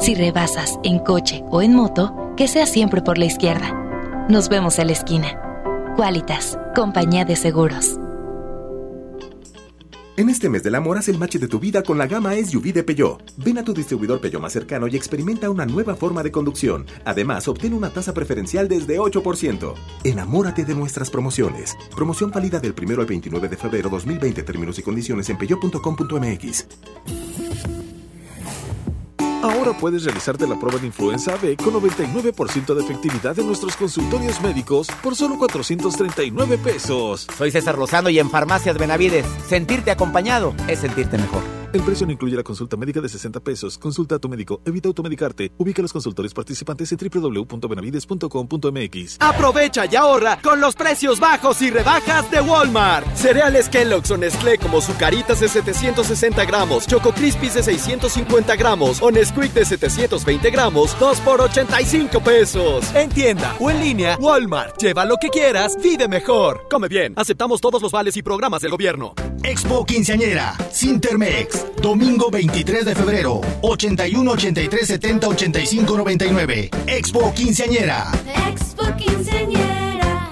Si rebasas en coche o en moto, que sea siempre por la izquierda. Nos vemos en la esquina. Qualitas, compañía de seguros. En este mes del amor, haz el match de tu vida con la gama SUV de Peugeot. Ven a tu distribuidor Peugeot más cercano y experimenta una nueva forma de conducción. Además, obtén una tasa preferencial desde 8%. Enamórate de nuestras promociones. Promoción válida del 1 al 29 de febrero 2020. Términos y condiciones en peugeot.com.mx. Ahora puedes realizarte la prueba de influenza B con 99% de efectividad en nuestros consultorios médicos por solo 439 pesos. Soy César Lozano y en Farmacias Benavides, sentirte acompañado es sentirte mejor. El precio no incluye la consulta médica de 60 pesos. Consulta a tu médico, evita automedicarte. Ubica los consultorios participantes en www.benavides.com.mx. Aprovecha y ahorra con los precios bajos y rebajas de Walmart. Cereales Kellogg's o Nestlé como Zucaritas de 760 gramos, Choco Crispies de 650 gramos o Nesquik de 720 gramos, 2 por 85 pesos. En tienda o en línea, Walmart. Lleva lo que quieras, vive mejor. Come bien, aceptamos todos los vales y programas del gobierno. Expo Quinceañera, Sintermex, domingo 23 de febrero, 81 83 70 85 99. Expo Quinceañera. Expo Quinceañera.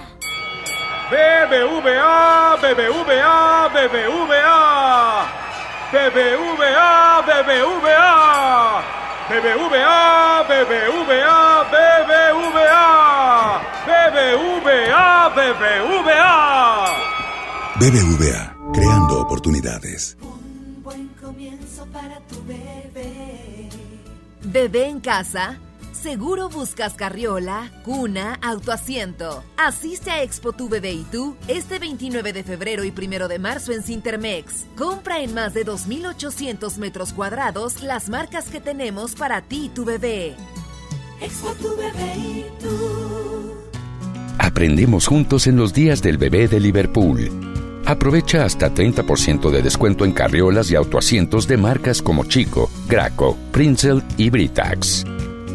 BBVA, BBVA, BBVA. BBVA, BBVA. BBVA, BBVA, BBVA. BBVA, BBVA. BBVA, creando oportunidades. Bebé en casa. Seguro buscas carriola, cuna, autoasiento. Asiste a Expo Tu Bebé y tú este 29 de febrero y 1 de marzo en Cintermex. Compra en más de 2.800 metros cuadrados las marcas que tenemos para ti y tu bebé. Expo tu bebé y tú. Aprendemos juntos en los días del bebé de Liverpool. Aprovecha hasta 30% de descuento en carriolas y autoasientos de marcas como Chico, Graco, Prinzel y Britax.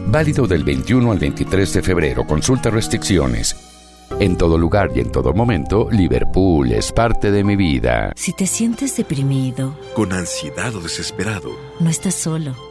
Válido del 21 al 23 de febrero. Consulta restricciones. En todo lugar y en todo momento, Liverpool es parte de mi vida. Si te sientes deprimido, Con ansiedad o desesperado, no estás solo.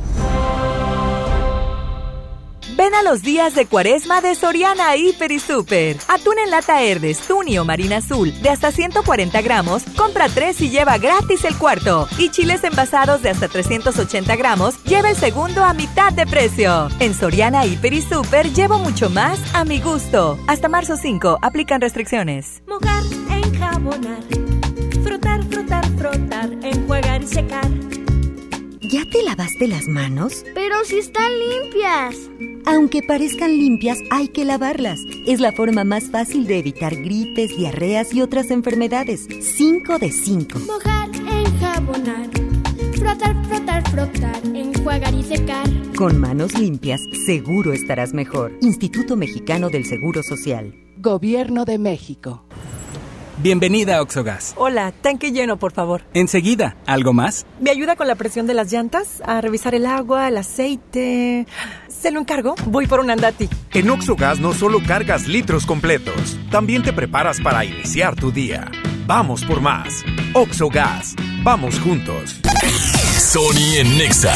Ven a los días de cuaresma de Soriana Hiper y Super. Atún en lata Herdes, Tuni Marina Azul de hasta 140 gramos, compra 3 y lleva gratis el cuarto. Y chiles envasados de hasta 380 gramos, lleva el segundo a mitad de precio. En Soriana Hiper y Super llevo mucho más a mi gusto. Hasta marzo 5, aplican restricciones. Mojar, enjabonar. Frotar, frotar, frotar. Enjuagar y secar. ¿Ya te lavaste las manos? Pero si están limpias. Aunque parezcan limpias, hay que lavarlas. Es la forma más fácil de evitar gripes, diarreas y otras enfermedades. 5 de 5. Mojar, enjabonar. Frotar, frotar, frotar, enjuagar y secar. Con manos limpias, seguro estarás mejor. Instituto Mexicano del Seguro Social. Gobierno de México. Bienvenida a Oxogas. Hola, tanque lleno, por favor. Enseguida, ¿algo más? ¿Me ayuda con la presión de las llantas? A revisar el agua, el aceite. ¿Se lo encargo? Voy por un andati. En Oxogas no solo cargas litros completos, también te preparas para iniciar tu día. Vamos por más. Oxogas. Vamos juntos. Sony en Nexa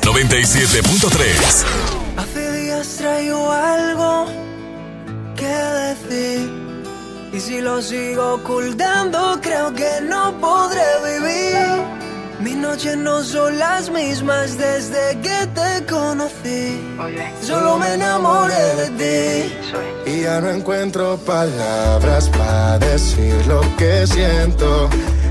97.3. Hace días traigo algo que decir. Y si lo sigo ocultando, creo que no podré vivir. Mis noches no son las mismas desde que te conocí. Solo me enamoré de ti. Y ya no encuentro palabras para decir lo que siento.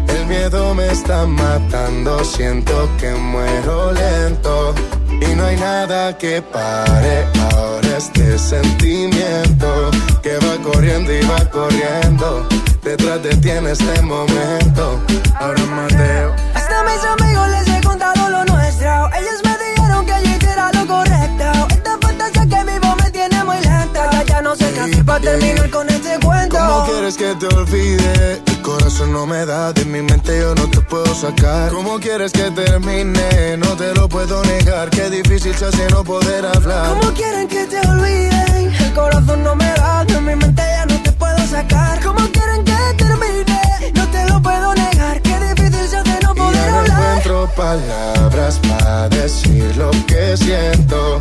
El miedo me está matando, siento que muero lento. Y no hay nada que pare ahora este sentimiento que va corriendo y va corriendo. Detrás de ti en este momento. Ahora Mateo. Hasta mis amigos les he contado lo nuestro. Ellos me dijeron que yo era lo correcto. Esta fantasía que vivo me tiene muy lenta. Ya, ya no sé qué hacer para terminar con este cuento. ¿Cómo quieres que te olvide? Corazón no me da, de mi mente yo no te puedo sacar. ¿Cómo quieres que termine? No te lo puedo negar. Qué difícil se hace no poder hablar. ¿Cómo quieren que te olviden? El corazón no me da, de mi mente ya no te puedo sacar. ¿Cómo quieren que termine? No te lo puedo negar. Qué difícil se hace no poder Ya no hablar. encuentro palabras para decir lo que siento.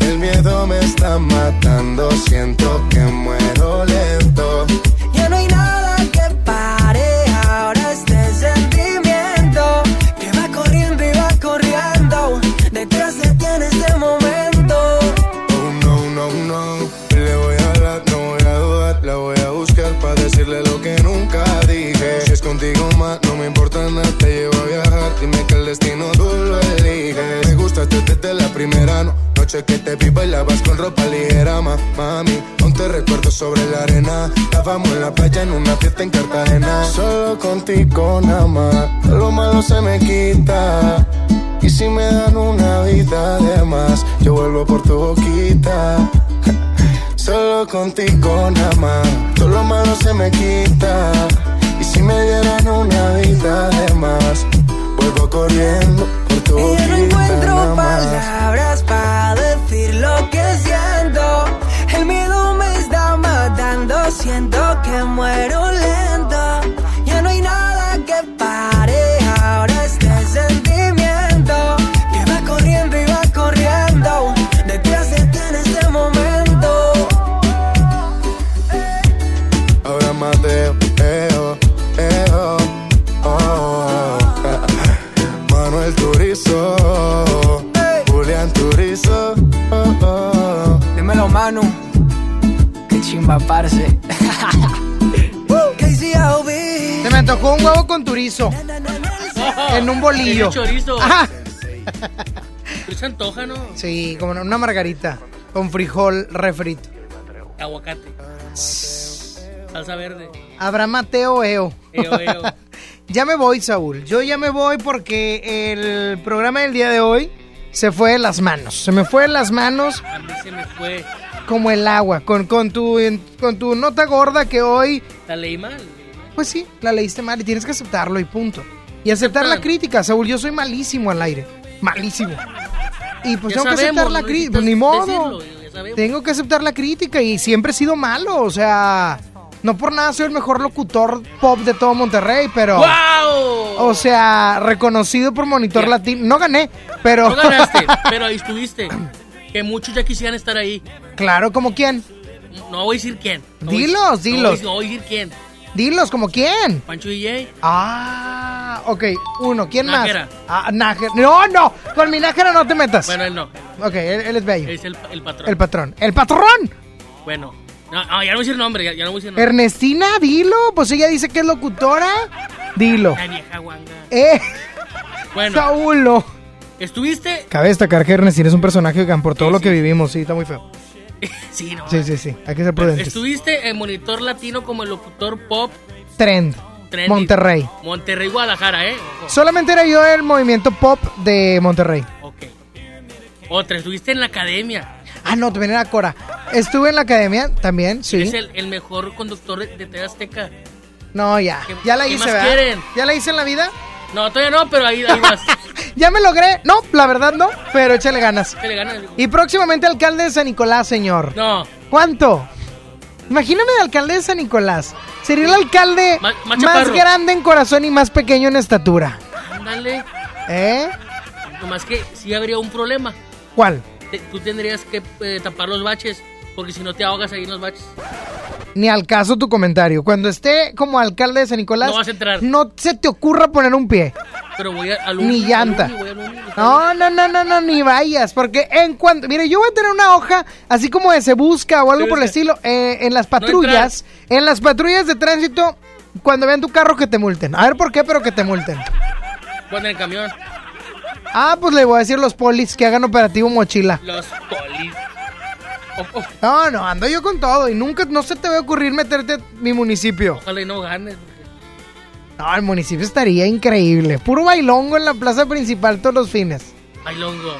El miedo me está matando, siento que muero lento. Primera no- noche que te vi bailabas con ropa ligera, ma, mami. Aún te recuerdo sobre la arena. Estábamos en la playa en una fiesta en Cartagena. Solo contigo nada más. Lo malo se me quita. Y si me dan una vida de más, yo vuelvo por tu boquita. Solo contigo nada más, todo lo malo se me quita. Y si me dieran una vida de más, vuelvo corriendo Y no encuentro palabras para decir lo que siento. El miedo me está matando, siento que muero lento. Chimba, parce. Se me antojó un huevo con turizo. en un bolillo. Chorizo. Ajá. Pero se antoja, ¿no? Sí, como una margarita. Con frijol refrito. Aguacate. Salsa verde. Abraham Mateo Eo. Eo, eo. ya me voy, Saúl. Yo ya me voy porque el programa del día de hoy se fue de las manos. Se me fue de las manos A mí se me fue. Como el agua. Con, con, tu, con tu nota gorda que hoy, La leí mal. pues sí, la leíste mal y tienes que aceptarlo y punto. Y aceptar la crítica, Saúl. Yo soy malísimo al aire. Malísimo. Y pues Ya tengo que aceptar la crítica. Pues ni modo. decirlo. Tengo que aceptar la crítica y siempre he sido malo. O sea, no por nada soy el mejor locutor pop de todo Monterrey, pero. ¡Wow! O sea, reconocido por Monitor Latino. No gané, pero. No ganaste, pero ahí estuviste. Que muchos ya quisieran estar ahí. claro, ¿como quién? No voy a decir quién. No voy Dilos, no voy a dilos. decir- No voy a decir quién. Dilos, ¿como quién? Pancho DJ. Ah, ok, uno. ¿Quién Nájera. más? Ah, Nájera. No, no, con mi Nájera no te metas. Bueno, él no. Ok, él, él es bello. Es el, el patrón. El patrón. ¡El patrón! Bueno. No, no, ya no voy a decir nombre. Ya, ya no voy a decir nombre. Ernestina, dilo. Pues ella dice que es locutora. Dilo. La vieja guanga. Eh, Bueno. Saúl, no. ¿Estuviste? Cabe destacar que Ernestina es un personaje que por todo lo que vivimos, sí, está muy feo. Sí, no. Sí, sí, sí. Hay que ser prudentes. Estuviste en Monitor Latino como el locutor pop Trend. trendy. Monterrey. Monterrey, Guadalajara, ¿eh? Ojo. Solamente era yo el movimiento pop de Monterrey. Otra, estuviste en la academia. Ah, no, también era Cora. Estuve en la academia también, sí. Eres el, el mejor conductor de, de TV Azteca. No, ya. ¿Qué- Ya la hice, ¿verdad? quieren? ¿Ya la hice en la vida? No, todavía no, pero ahí, ahí vas. Ya me logré. No, la verdad no, pero échale ganas. ¿Qué le ganas? Y próximamente alcalde de San Nicolás, señor. No. ¿Cuánto? Imagíname de alcalde de San Nicolás. Sería el alcalde Ma- más grande en corazón y más pequeño en estatura. Ándale. ¿Eh? Nomás que sí habría un problema. ¿Cuál? Te- tú tendrías que eh, tapar los baches, porque si no te ahogas ahí en los baches. Ni al caso tu comentario. Cuando esté como alcalde de San Nicolás, No vas a entrar. no se te ocurra poner un pie. Pero voy a, al Ni llanta. No, no, no, no, no, ni vayas, porque en cuanto, mire, yo voy a tener una hoja así como de se busca o algo por el estilo eh, en las patrullas, en las patrullas de tránsito cuando vean tu carro que te multen. A ver por qué, pero que te multen. En el camión. Ah, pues le voy a decir los polis que hagan operativo mochila. Los polis. No, no, ando yo con todo y nunca, no se te va a ocurrir meterte a mi municipio. ojalá y no ganes. No, el municipio estaría increíble. Puro bailongo en la plaza principal todos los fines. Bailongo.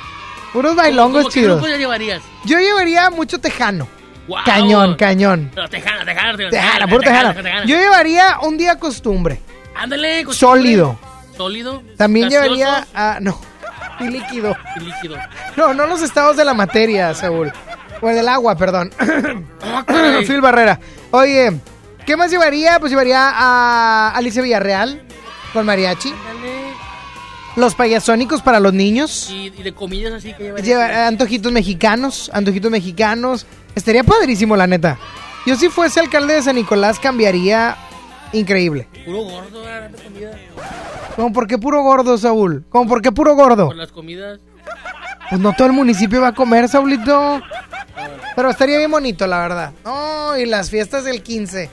Puros bailongos ¿Cómo qué chidos. grupo ya llevarías? Yo llevaría mucho tejano. Guau. Cañón, cañón. Pero tejana, tejana, tejana. Tejana, puro tejano. Yo llevaría un día costumbre. Ándale. costumbre. Sólido. Sólido. También llevaría. Ah, no. Y líquido. Y líquido. No, no los estados de la materia, Saúl. O del agua, perdón. Phil Barrera. Oye, ¿qué más llevaría? Pues llevaría a Alicia Villarreal con mariachi. Los payasónicos para los niños. Y, y de comillas así que llevarías. Lleva- antojitos mexicanos, antojitos mexicanos. Estaría padrísimo, la neta. Yo si fuese alcalde de San Nicolás cambiaría increíble. Puro gordo, ¿verdad? de comida. ¿Cómo por qué puro gordo, Saúl? ¿Cómo por qué puro gordo? Por las comidas. Pues no todo el municipio va a comer, Saulito. Pero estaría bien bonito, la verdad. No, y las fiestas del 15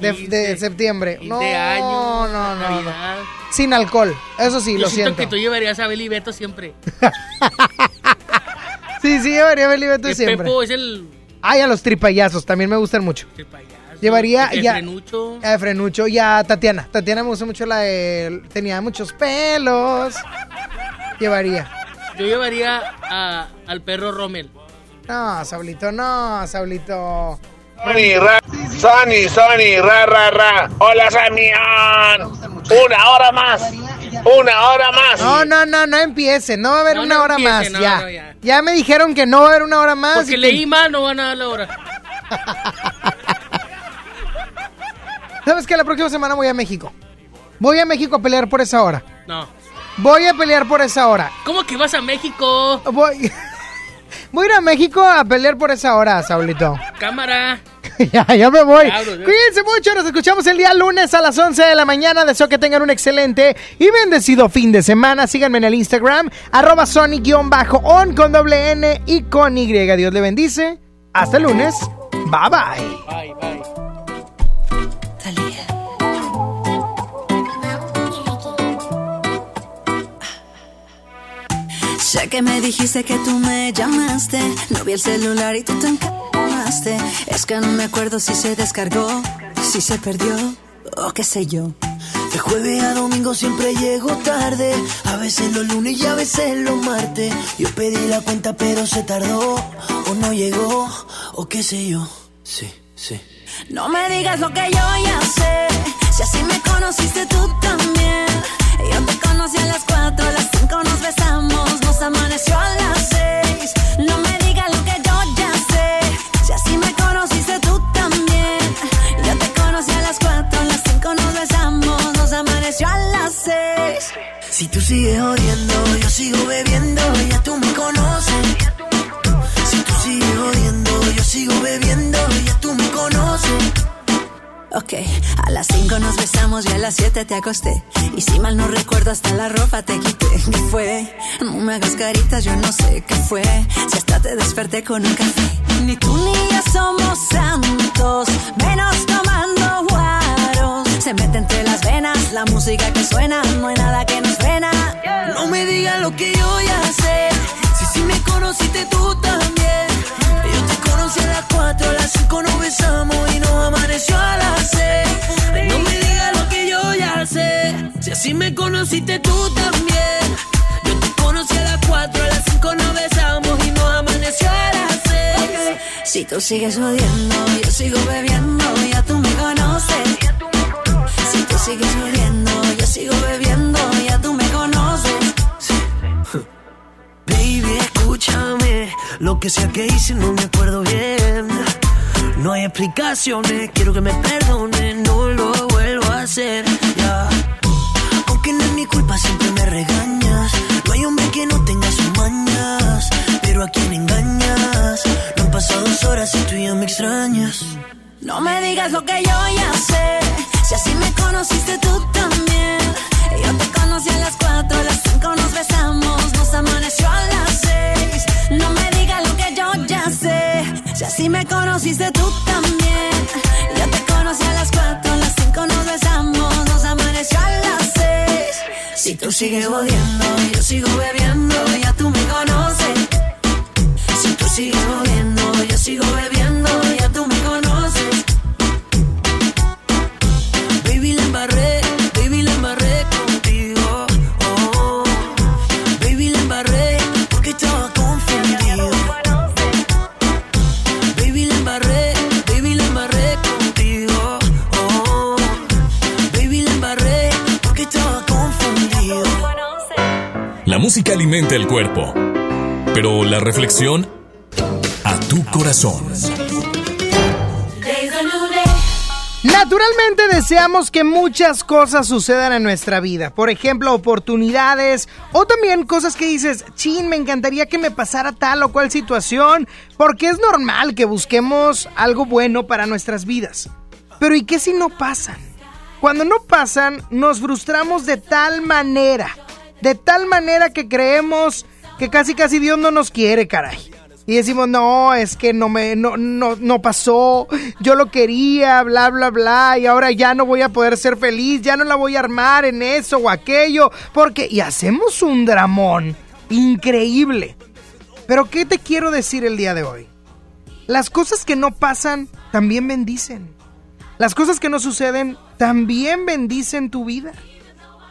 de, de septiembre. No, no, no, no. Sin alcohol, eso sí, Yo lo siento siento. que tú llevarías a Beli Beto siempre. Sí, sí, llevaría Belibeto Que siempre. Pepo es el Ay, a los tripayazos, también me gustan mucho. Llevaría el ya frenucho. a Frenucho y a Tatiana. Tatiana me gusta mucho la de... Tenía muchos pelos. Llevaría. Yo llevaría a- al perro Rommel. No, Saulito, no, Saulito. Sony, ra, Sony, Sony, ra, ra, ra. Hola, Samión. Una hora más. Una hora más. No, no, no, no empiece. No va a haber No, una no hora empiece, más. no, ya. no, ya. ya. me dijeron que no va a haber una hora más. Porque y que- leí mal, no van a dar la hora. ¿Sabes qué? La próxima semana voy a México. Voy a México a pelear por esa hora. No. Voy a pelear por esa hora. ¿Cómo que vas a México? Voy. Voy a ir a México a pelear por esa hora, Saulito. Cámara. ya, ya me voy. Cuídense mucho, nos escuchamos el día lunes a las 11 de la mañana. Deseo que tengan un excelente y bendecido fin de semana. Síganme en el Instagram, arroba Sonic-on con doble N y con Y. Dios le bendice. Hasta el lunes. Bye bye. Bye, bye. Sé que me dijiste que tú me llamaste. No vi el celular y tú te encamaste. Es que no me acuerdo si se descargó, si se perdió o qué sé yo. De jueves a domingo siempre llego tarde. A veces los lunes y a veces los martes. Yo pedí la cuenta pero se tardó. O no llegó, o qué sé yo. Sí, sí. No me digas lo que yo ya sé. Si así me conociste tú también. Yo te conocí a las cuatro, a las cinco nos besamos, nos amaneció a las seis. No me digas lo que yo ya sé. Si así me conociste tú también. Yo te conocí a las cuatro, a las cinco nos besamos, nos amaneció a las seis. Si tú sigues odiando, yo sigo bebiendo, ya tú me conoces. Si tú sigues odiando, yo sigo bebiendo, ya tú me conoces. Ok, a las 5 nos besamos y a las 7 te acosté. Y si mal no recuerdo, hasta la ropa te quité. ¿Qué fue? No me hagas caritas, yo no sé qué fue. Si hasta te desperté con un café. Ni tú ni yo somos santos, menos tomando guaros. Se mete entre las venas la música que suena, no hay nada que nos frena. No me digas lo que yo ya sé. Si sí me conociste tú también. Yo te conocí a las 4, a las 5 nos besamos y nos amaneció a las 6. No me digas lo que yo así me conociste tú también. Yo te conocí a las 4, a las 5 nos besamos y nos amaneció a las 6. Si tú sigues odiando, yo sigo bebiendo, ya tú me conoces. Si tú sigues odiando, yo sigo bebiendo, Lo que sea que hice no me acuerdo bien. No hay explicaciones, quiero que me perdonen, no lo vuelvo a hacer. Ya. Aunque no es mi culpa, siempre me regañas. No hay hombre que no tenga sus mañas. Pero a quién engañas. No han pasado dos horas y tú ya me extrañas. No me digas lo que yo ya sé. Si así me conociste tú también. Yo te conocí a las 4, a las 5 nos besamos, nos amaneció a las 6. No me así me conociste tú también. Yo te conocí a las 4, a las 5 nos besamos, nos amaneció a las 6. Si tú sigues odiando, yo sigo bebiendo, ya tú me conoces. Si tú sigues odiando, yo sigo bebiendo, música alimenta el cuerpo, pero la reflexión a tu corazón. Naturalmente deseamos que muchas cosas sucedan en nuestra vida. Por ejemplo, oportunidades o también cosas que dices, chin, me encantaría que me pasara tal o cual situación, porque es normal que busquemos algo bueno para nuestras vidas. Pero ¿y qué si no pasan? Cuando no pasan, nos frustramos de tal manera, de tal manera que creemos que casi casi Dios no nos quiere, caray. Y decimos, no, es que no me, no, no, no pasó, yo lo quería, bla, bla, bla, y ahora ya no voy a poder ser feliz, ya no la voy a armar en eso o aquello, porque, y hacemos un dramón increíble. Pero, ¿qué te quiero decir el día de hoy? Las cosas que no pasan también bendicen. Las cosas que no suceden también bendicen tu vida.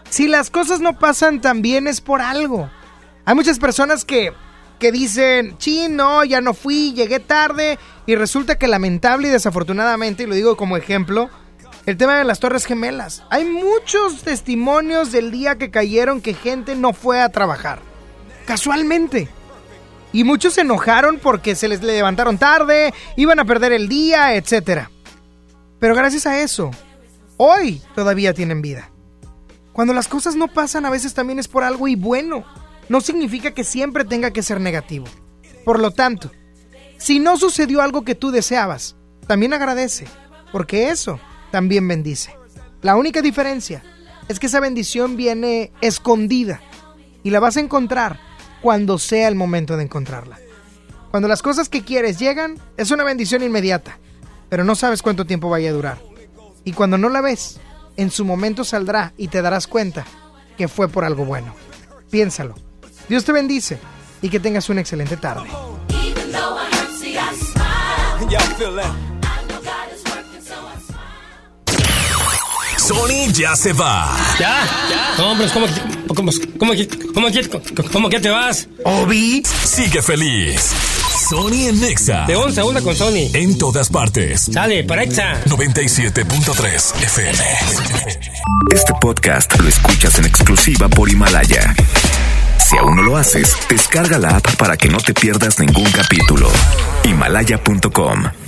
Si las cosas no pasan también es por algo. Hay muchas personas que que dicen, chin, no, ya no fui, llegué tarde, y resulta que lamentable y desafortunadamente, y lo digo como ejemplo, el tema de las Torres Gemelas. Hay muchos testimonios del día que cayeron que gente no fue a trabajar. Casualmente. Y muchos se enojaron porque se les levantaron tarde, iban a perder el día, etc. Pero gracias a eso, hoy todavía tienen vida. Cuando las cosas no pasan a veces también es por algo y bueno no significa que siempre tenga que ser negativo. Por lo tanto, si no sucedió algo que tú deseabas, también agradece, porque eso también bendice. La única diferencia es que esa bendición viene escondida y la vas a encontrar cuando sea el momento de encontrarla. Cuando las cosas que quieres llegan, es una bendición inmediata, pero no sabes cuánto tiempo vaya a durar. Y cuando no la ves, en su momento saldrá y te darás cuenta que fue por algo bueno. Piénsalo. Dios te bendice y que tengas una excelente tarde. Sony ya se va. ¿Ya? ¿Ya? No, hombre, ¿cómo, cómo, cómo, cómo, cómo, cómo que te vas? Obi sigue feliz. Sony en Nexa. De 11 a 1 con Sony. En todas partes. Sale, para Exa. 97.3 FM. Este podcast lo escuchas en exclusiva por Himalaya. Si aún no lo haces, descarga la app para que no te pierdas ningún capítulo. Himalaya.com